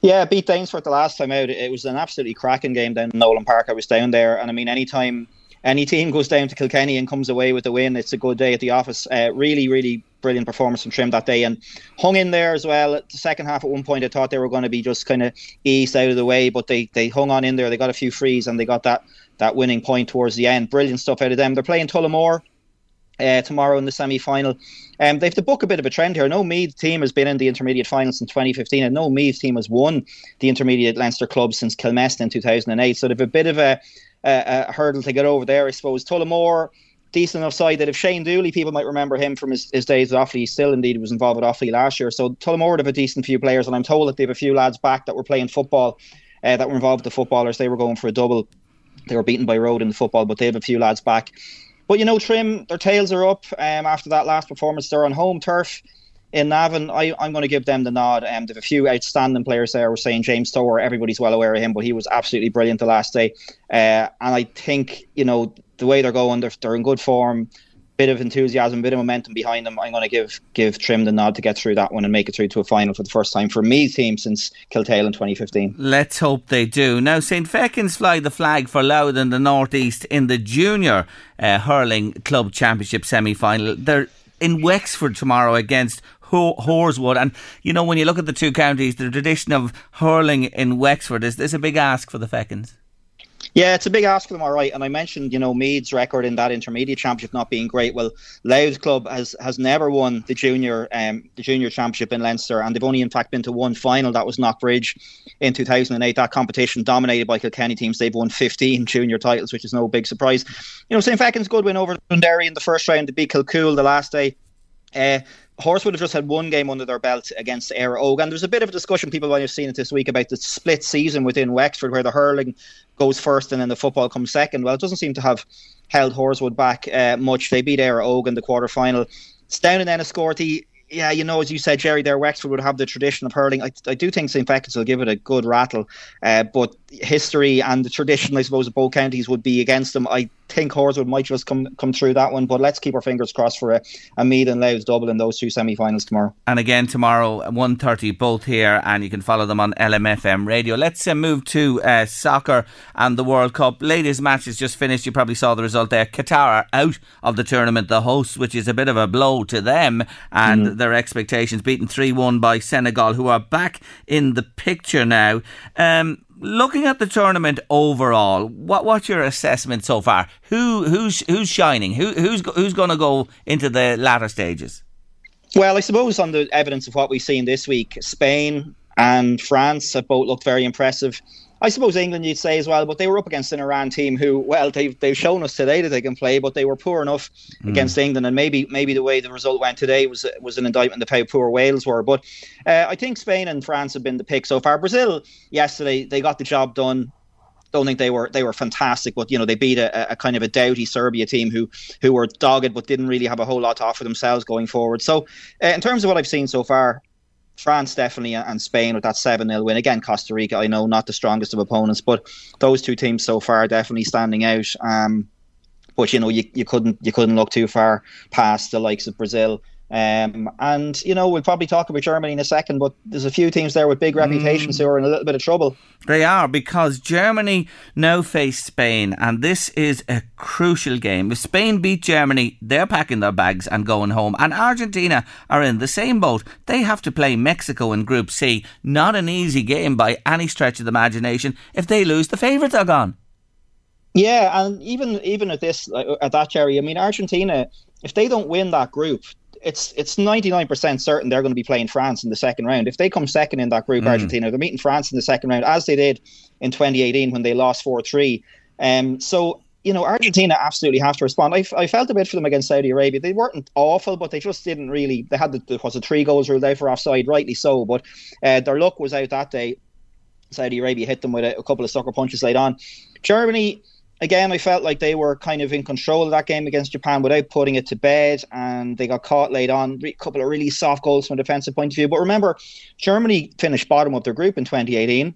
Yeah, beat Danesfort the last time out. It was an absolutely cracking game down in Nolan Park. I was down there, and I mean, anytime any team goes down to Kilkenny and comes away with a win, it's a good day at the office. Uh, really, really brilliant performance from Trim that day, and hung in there as well. The second half, at one point, I thought they were going to be just kind of eased out of the way, but they they hung on in there. They got a few frees, and they got that that winning point towards the end. Brilliant stuff out of them. They're playing Tullamore uh, tomorrow in the semi final. Um, they have to book a bit of a trend here. No Meath team has been in the intermediate final since 2015, and no Meath team has won the intermediate Leinster club since Kilmessan in 2008. So they have a bit of a, a, a hurdle to get over there, I suppose. Tullamore, decent enough side that if Shane Dooley, people might remember him from his, his days at Offaly, he still indeed was involved with Offaly last year. So Tullamore have a decent few players, and I'm told that they have a few lads back that were playing football, uh, that were involved with the footballers. They were going for a double. They were beaten by Rhode in the football, but they have a few lads back. But you know, Trim, their tails are up um, after that last performance. They're on home turf in Navan. I, I'm going to give them the nod. Um, they have a few outstanding players there. We're saying James Toher, everybody's well aware of him, but he was absolutely brilliant the last day. Uh, and I think, you know, the way they're going, they're, they're in good form. Bit of enthusiasm, bit of momentum behind them. I'm going to give give Trim the nod to get through that one and make it through to a final for the first time for me team since Kiltale in 2015.
Let's hope they do. Now, St. Fechin's fly the flag for Louth in the North East in the Junior uh, Hurling Club Championship semi final. They're in Wexford tomorrow against Horeswood. And, you know, when you look at the two counties, the tradition of hurling in Wexford is, is a big ask for the Fechins.
Yeah, it's a big ask for them, all right. And I mentioned, you know, Meath's record in that intermediate championship not being great. Well, Louth Club has has never won the junior um the junior championship in Leinster, and they've only in fact been to one final. That was Knockbridge in 2008. That competition dominated by Kilkenny teams. They've won 15 junior titles, which is no big surprise. You know, St. Fechin's good win over Dundee in the first round. to beat Kilcool the last day. Uh, Horeswood have just had one game under their belt against Éire Óg. And there's a bit of a discussion, people might have seen it this week, about the split season within Wexford, where the hurling goes first and then the football comes second. Well, it doesn't seem to have held Horeswood back uh, much. They beat Éire Óg in the quarter final. It's down in Enniscorthy. Yeah, you know, as you said, Jerry, there Wexford would have the tradition of hurling. I, I do think St. Fechin's will give it a good rattle, uh, but history and the tradition, I suppose, of both counties would be against them. I think Horeswood might just come come through that one, but let's keep our fingers crossed for a, a Meath and Louth double in those two semi-finals tomorrow.
And again tomorrow, 1.30, both here, and you can follow them on LMFM radio. Let's uh, move to uh, soccer and the World Cup. Latest match is just finished. You probably saw the result there. Qatar are out of the tournament, the hosts, which is a bit of a blow to them and
Mm-hmm.
their expectations. Beaten 3 1 by Senegal, who are back in the picture now. Um, looking at the tournament overall, what what's your assessment so far? Who who's who's shining? Who who's who's going to go into the latter stages?
Well, I suppose on the evidence of what we've seen this week, Spain and France have both looked very impressive. I suppose England, you'd say as well, but they were up against an Iran team who, well, they've they've shown us today that they can play, but they were poor enough against England, and maybe maybe the way the result went today was was an indictment of how poor Wales were. But uh, I think Spain and France have been the pick so far. Brazil yesterday they got the job done don't think they were they were fantastic, but you know they beat a, a kind of a doughty Serbia team who who were dogged but didn't really have a whole lot to offer themselves going forward. So uh, in terms of what I've seen so far, France definitely and Spain with that seven 0 win again. Costa Rica, I know not the strongest of opponents, but those two teams so far definitely standing out. Um, but you know you, you couldn't you couldn't look too far past the likes of Brazil. Um, and you know we'll probably talk about Germany in a second, but there's a few teams there with big reputations who are in a little bit of trouble.
They are because Germany now face Spain, and this is a crucial game. If Spain beat Germany, they're packing their bags and going home. And Argentina are in the same boat. They have to play Mexico in Group C. Not an easy game by any stretch of the imagination. If they lose, the favourites are gone.
Yeah, and even even at this uh, at that Jerry, I mean Argentina, if they don't win that group, it's it's ninety nine percent certain they're going to be playing France in the second round. If they come second in that group,
Mm.
Argentina, they're meeting France in the second round, as they did in twenty eighteen when they lost four three. Um, so you know, Argentina absolutely have to respond. I, I felt a bit for them against Saudi Arabia. They weren't awful, but they just didn't really. They had the there was a three goals ruled out for offside, rightly so. But uh, their luck was out that day. Saudi Arabia hit them with a, a couple of sucker punches late on. Germany, again, I felt like they were kind of in control of that game against Japan without putting it to bed, and they got caught late on. A couple of really soft goals from a defensive point of view. But remember, Germany finished bottom of their group in 2018.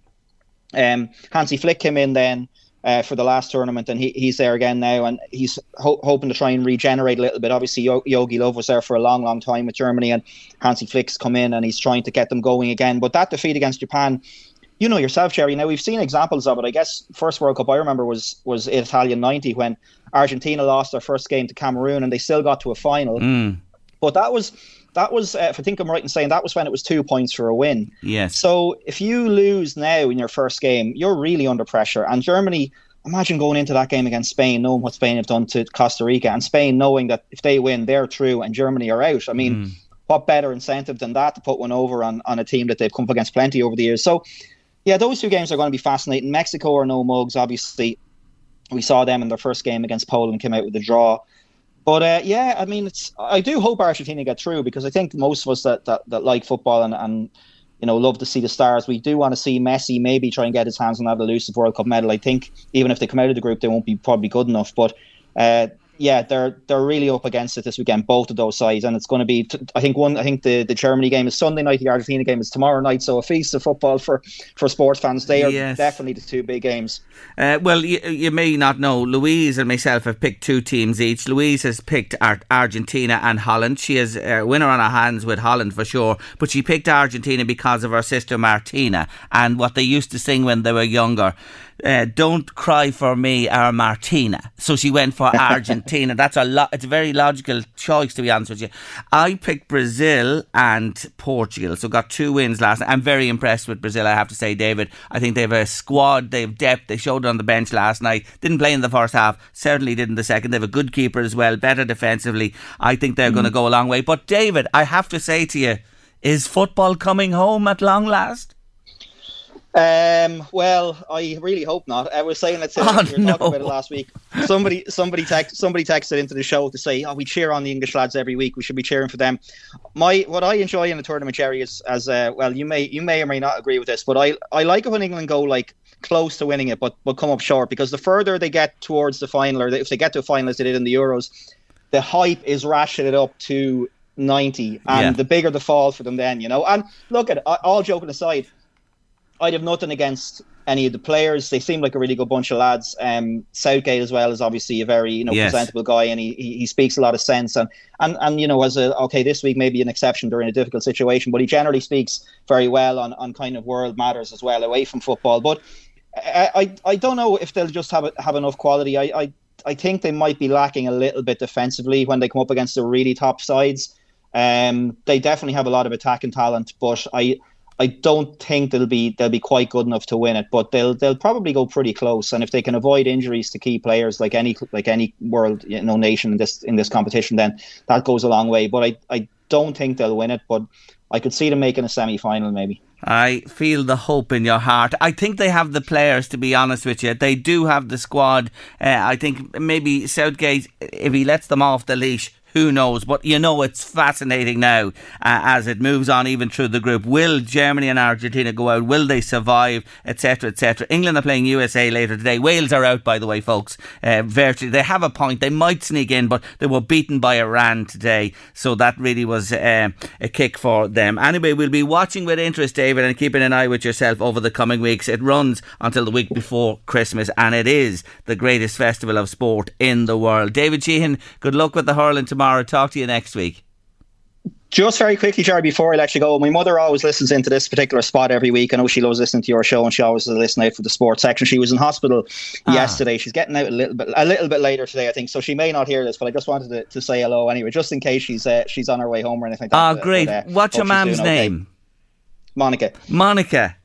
Um, Hansi Flick came in then uh, for the last tournament, and he, he's there again now, and he's ho- hoping to try and regenerate a little bit. Obviously, Yo- Jogi Löw was there for a long, long time with Germany, and Hansi Flick's come in and he's trying to get them going again. But that defeat against Japan, you know yourself, Jerry. Now we've seen examples of it. I guess first World Cup I remember was was Italia '90 when Argentina lost their first game to Cameroon, and they still got to a final.
Mm.
But that was that was, uh, if I think I'm right in saying, that was when it was two points for a win.
Yes.
So if you lose now in your first game, you're really under pressure. And Germany, imagine going into that game against Spain, knowing what Spain have done to Costa Rica, and Spain knowing that if they win, they're through and Germany are out. I mean,
Mm.
what better incentive than that to put one over on, on a team that they've come up against plenty over the years? So, yeah, those two games are going to be fascinating. Mexico are no mugs, obviously. We saw them in their first game against Poland, came out with a draw. But uh, yeah, I mean, it's I do hope Argentina get through because I think most of us that, that, that like football and, and you know love to see the stars, we do want to see Messi maybe try and get his hands on that elusive World Cup medal. I think even if they come out of the group, they won't be probably good enough. But uh, yeah, they're they're really up against it this weekend, both of those sides, and it's going to be. T- I think one. I think the, the Germany game is Sunday night. The Argentina game is tomorrow night. So a feast of football for for sports fans. They are
Yes.
definitely the two big games.
Uh, well, you, you may not know, Louise and myself have picked two teams each. Louise has picked Ar- Argentina and Holland. She is a winner on her hands with Holland for sure, but she picked Argentina because of her sister Martina and what they used to sing when they were younger. Uh, don't cry for me, our Martina. So she went for Argentina. That's a lot. It's a very logical choice, to be honest with you. I picked Brazil and Portugal, so got two wins last night. I'm very impressed with Brazil. I have to say, David. I think they have a squad. They have depth. They showed it on the bench last night. Didn't play in the first half. Certainly did in the second. They have a good keeper as well. Better defensively. I think they're going to go a long way. But David, I have to say to you, is football coming home at long last?
Um, well, I really hope not. I was saying that
Oh,
we were talking about it last week. Somebody, somebody, text, somebody texted into the show to say, "Oh, we cheer on the English lads every week. We should be cheering for them." My, what I enjoy in the tournament, Jerry, is as uh, well. You may, you may or may not agree with this, but I, I like it when England go like close to winning it, but but come up short because the further they get towards the final, or if they get to a final as they did in the Euros, the hype is ratcheted up to ninety, and
Yeah.
the bigger the fall for them. Then you know, and look at it, all joking aside. I'd have nothing against any of the players. They seem like a really good bunch of lads. Um, Southgate as well is obviously a very you know
Yes.
presentable guy, and he, he he speaks a lot of sense. And and and you know as a okay this week maybe an exception during a difficult situation, but he generally speaks very well on, on kind of world matters as well away from football. But I I, I don't know if they'll just have have enough quality. I, I I think they might be lacking a little bit defensively when they come up against the really top sides. Um, they definitely have a lot of attacking talent, but I I don't think they'll be they'll be quite good enough to win it. But they'll they'll probably go pretty close. And if they can avoid injuries to key players like any like any world you know nation in this in this competition, then that goes a long way. But I I don't think they'll win it. But I could see them making a semi final maybe.
I feel the hope in your heart. I think they have the players, to be honest with you. They do have the squad. Uh, I think maybe Southgate, if he lets them off the leash, who knows? But you know, it's fascinating now uh, as it moves on even through the group. Will Germany and Argentina go out? Will they survive? Etc. Etc. England are playing USA later today. Wales are out, by the way, folks. Uh, virtually, they have a point. They might sneak in, but they were beaten by Iran today. So that really was uh, a kick for them. Anyway, we'll be watching with interest, David, and keeping an eye with yourself over the coming weeks. It runs until the week before Christmas, and it is the greatest festival of sport in the world. David Sheehan, good luck with the hurling tomorrow. Talk to you next week.
Just very quickly, Jerry, before I let you go, my mother always listens into this particular spot every week. I know she loves listening to your show, and she always listens out for the sports section. She was in hospital
Ah.
yesterday. She's getting out a little bit, a little bit later today, I think. So she may not hear this, but I just wanted to, to say hello anyway, just in case she's uh, she's on her way home or anything. like
Ah,
that.
great.
But, uh,
What's your
hope she's
mum's
okay.
name?
Monica.
Monica.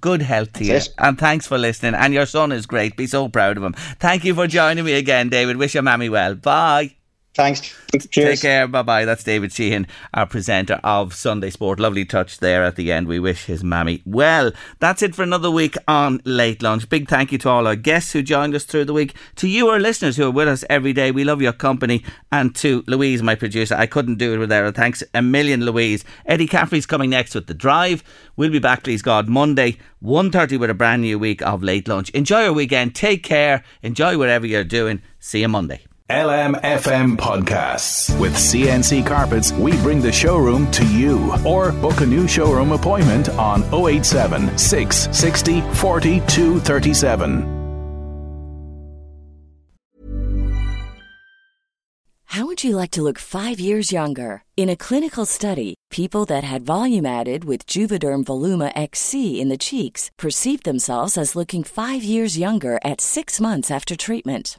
Good health to you. And thanks for listening. And your son is great. Be so proud of him. Thank you for joining me again, David. Wish your mammy well. Bye.
Thanks.
Cheers. Take care. Bye bye. That's David Sheehan, our presenter of Sunday Sport. Lovely touch there at the end. We wish his mammy well. That's it for another week on Late Lunch. Big thank you to all our guests who joined us through the week, to you, our listeners who are with us every day. We love your company, and to Louise, my producer. I couldn't do it without her. Thanks a million, Louise. Eddie Caffrey's coming next with the drive. We'll be back, please God, Monday, 1.30 with a brand new week of Late Lunch. Enjoy your weekend. Take care. Enjoy whatever you're doing. See you Monday.
LMFM Podcasts. With CNC Carpets, we bring the showroom to you. Or book a new showroom appointment on 087 660 4237.
How would you like to look five years younger? In a clinical study, people that had volume added with Juvederm Voluma XC in the cheeks perceived themselves as looking five years younger at six months after treatment.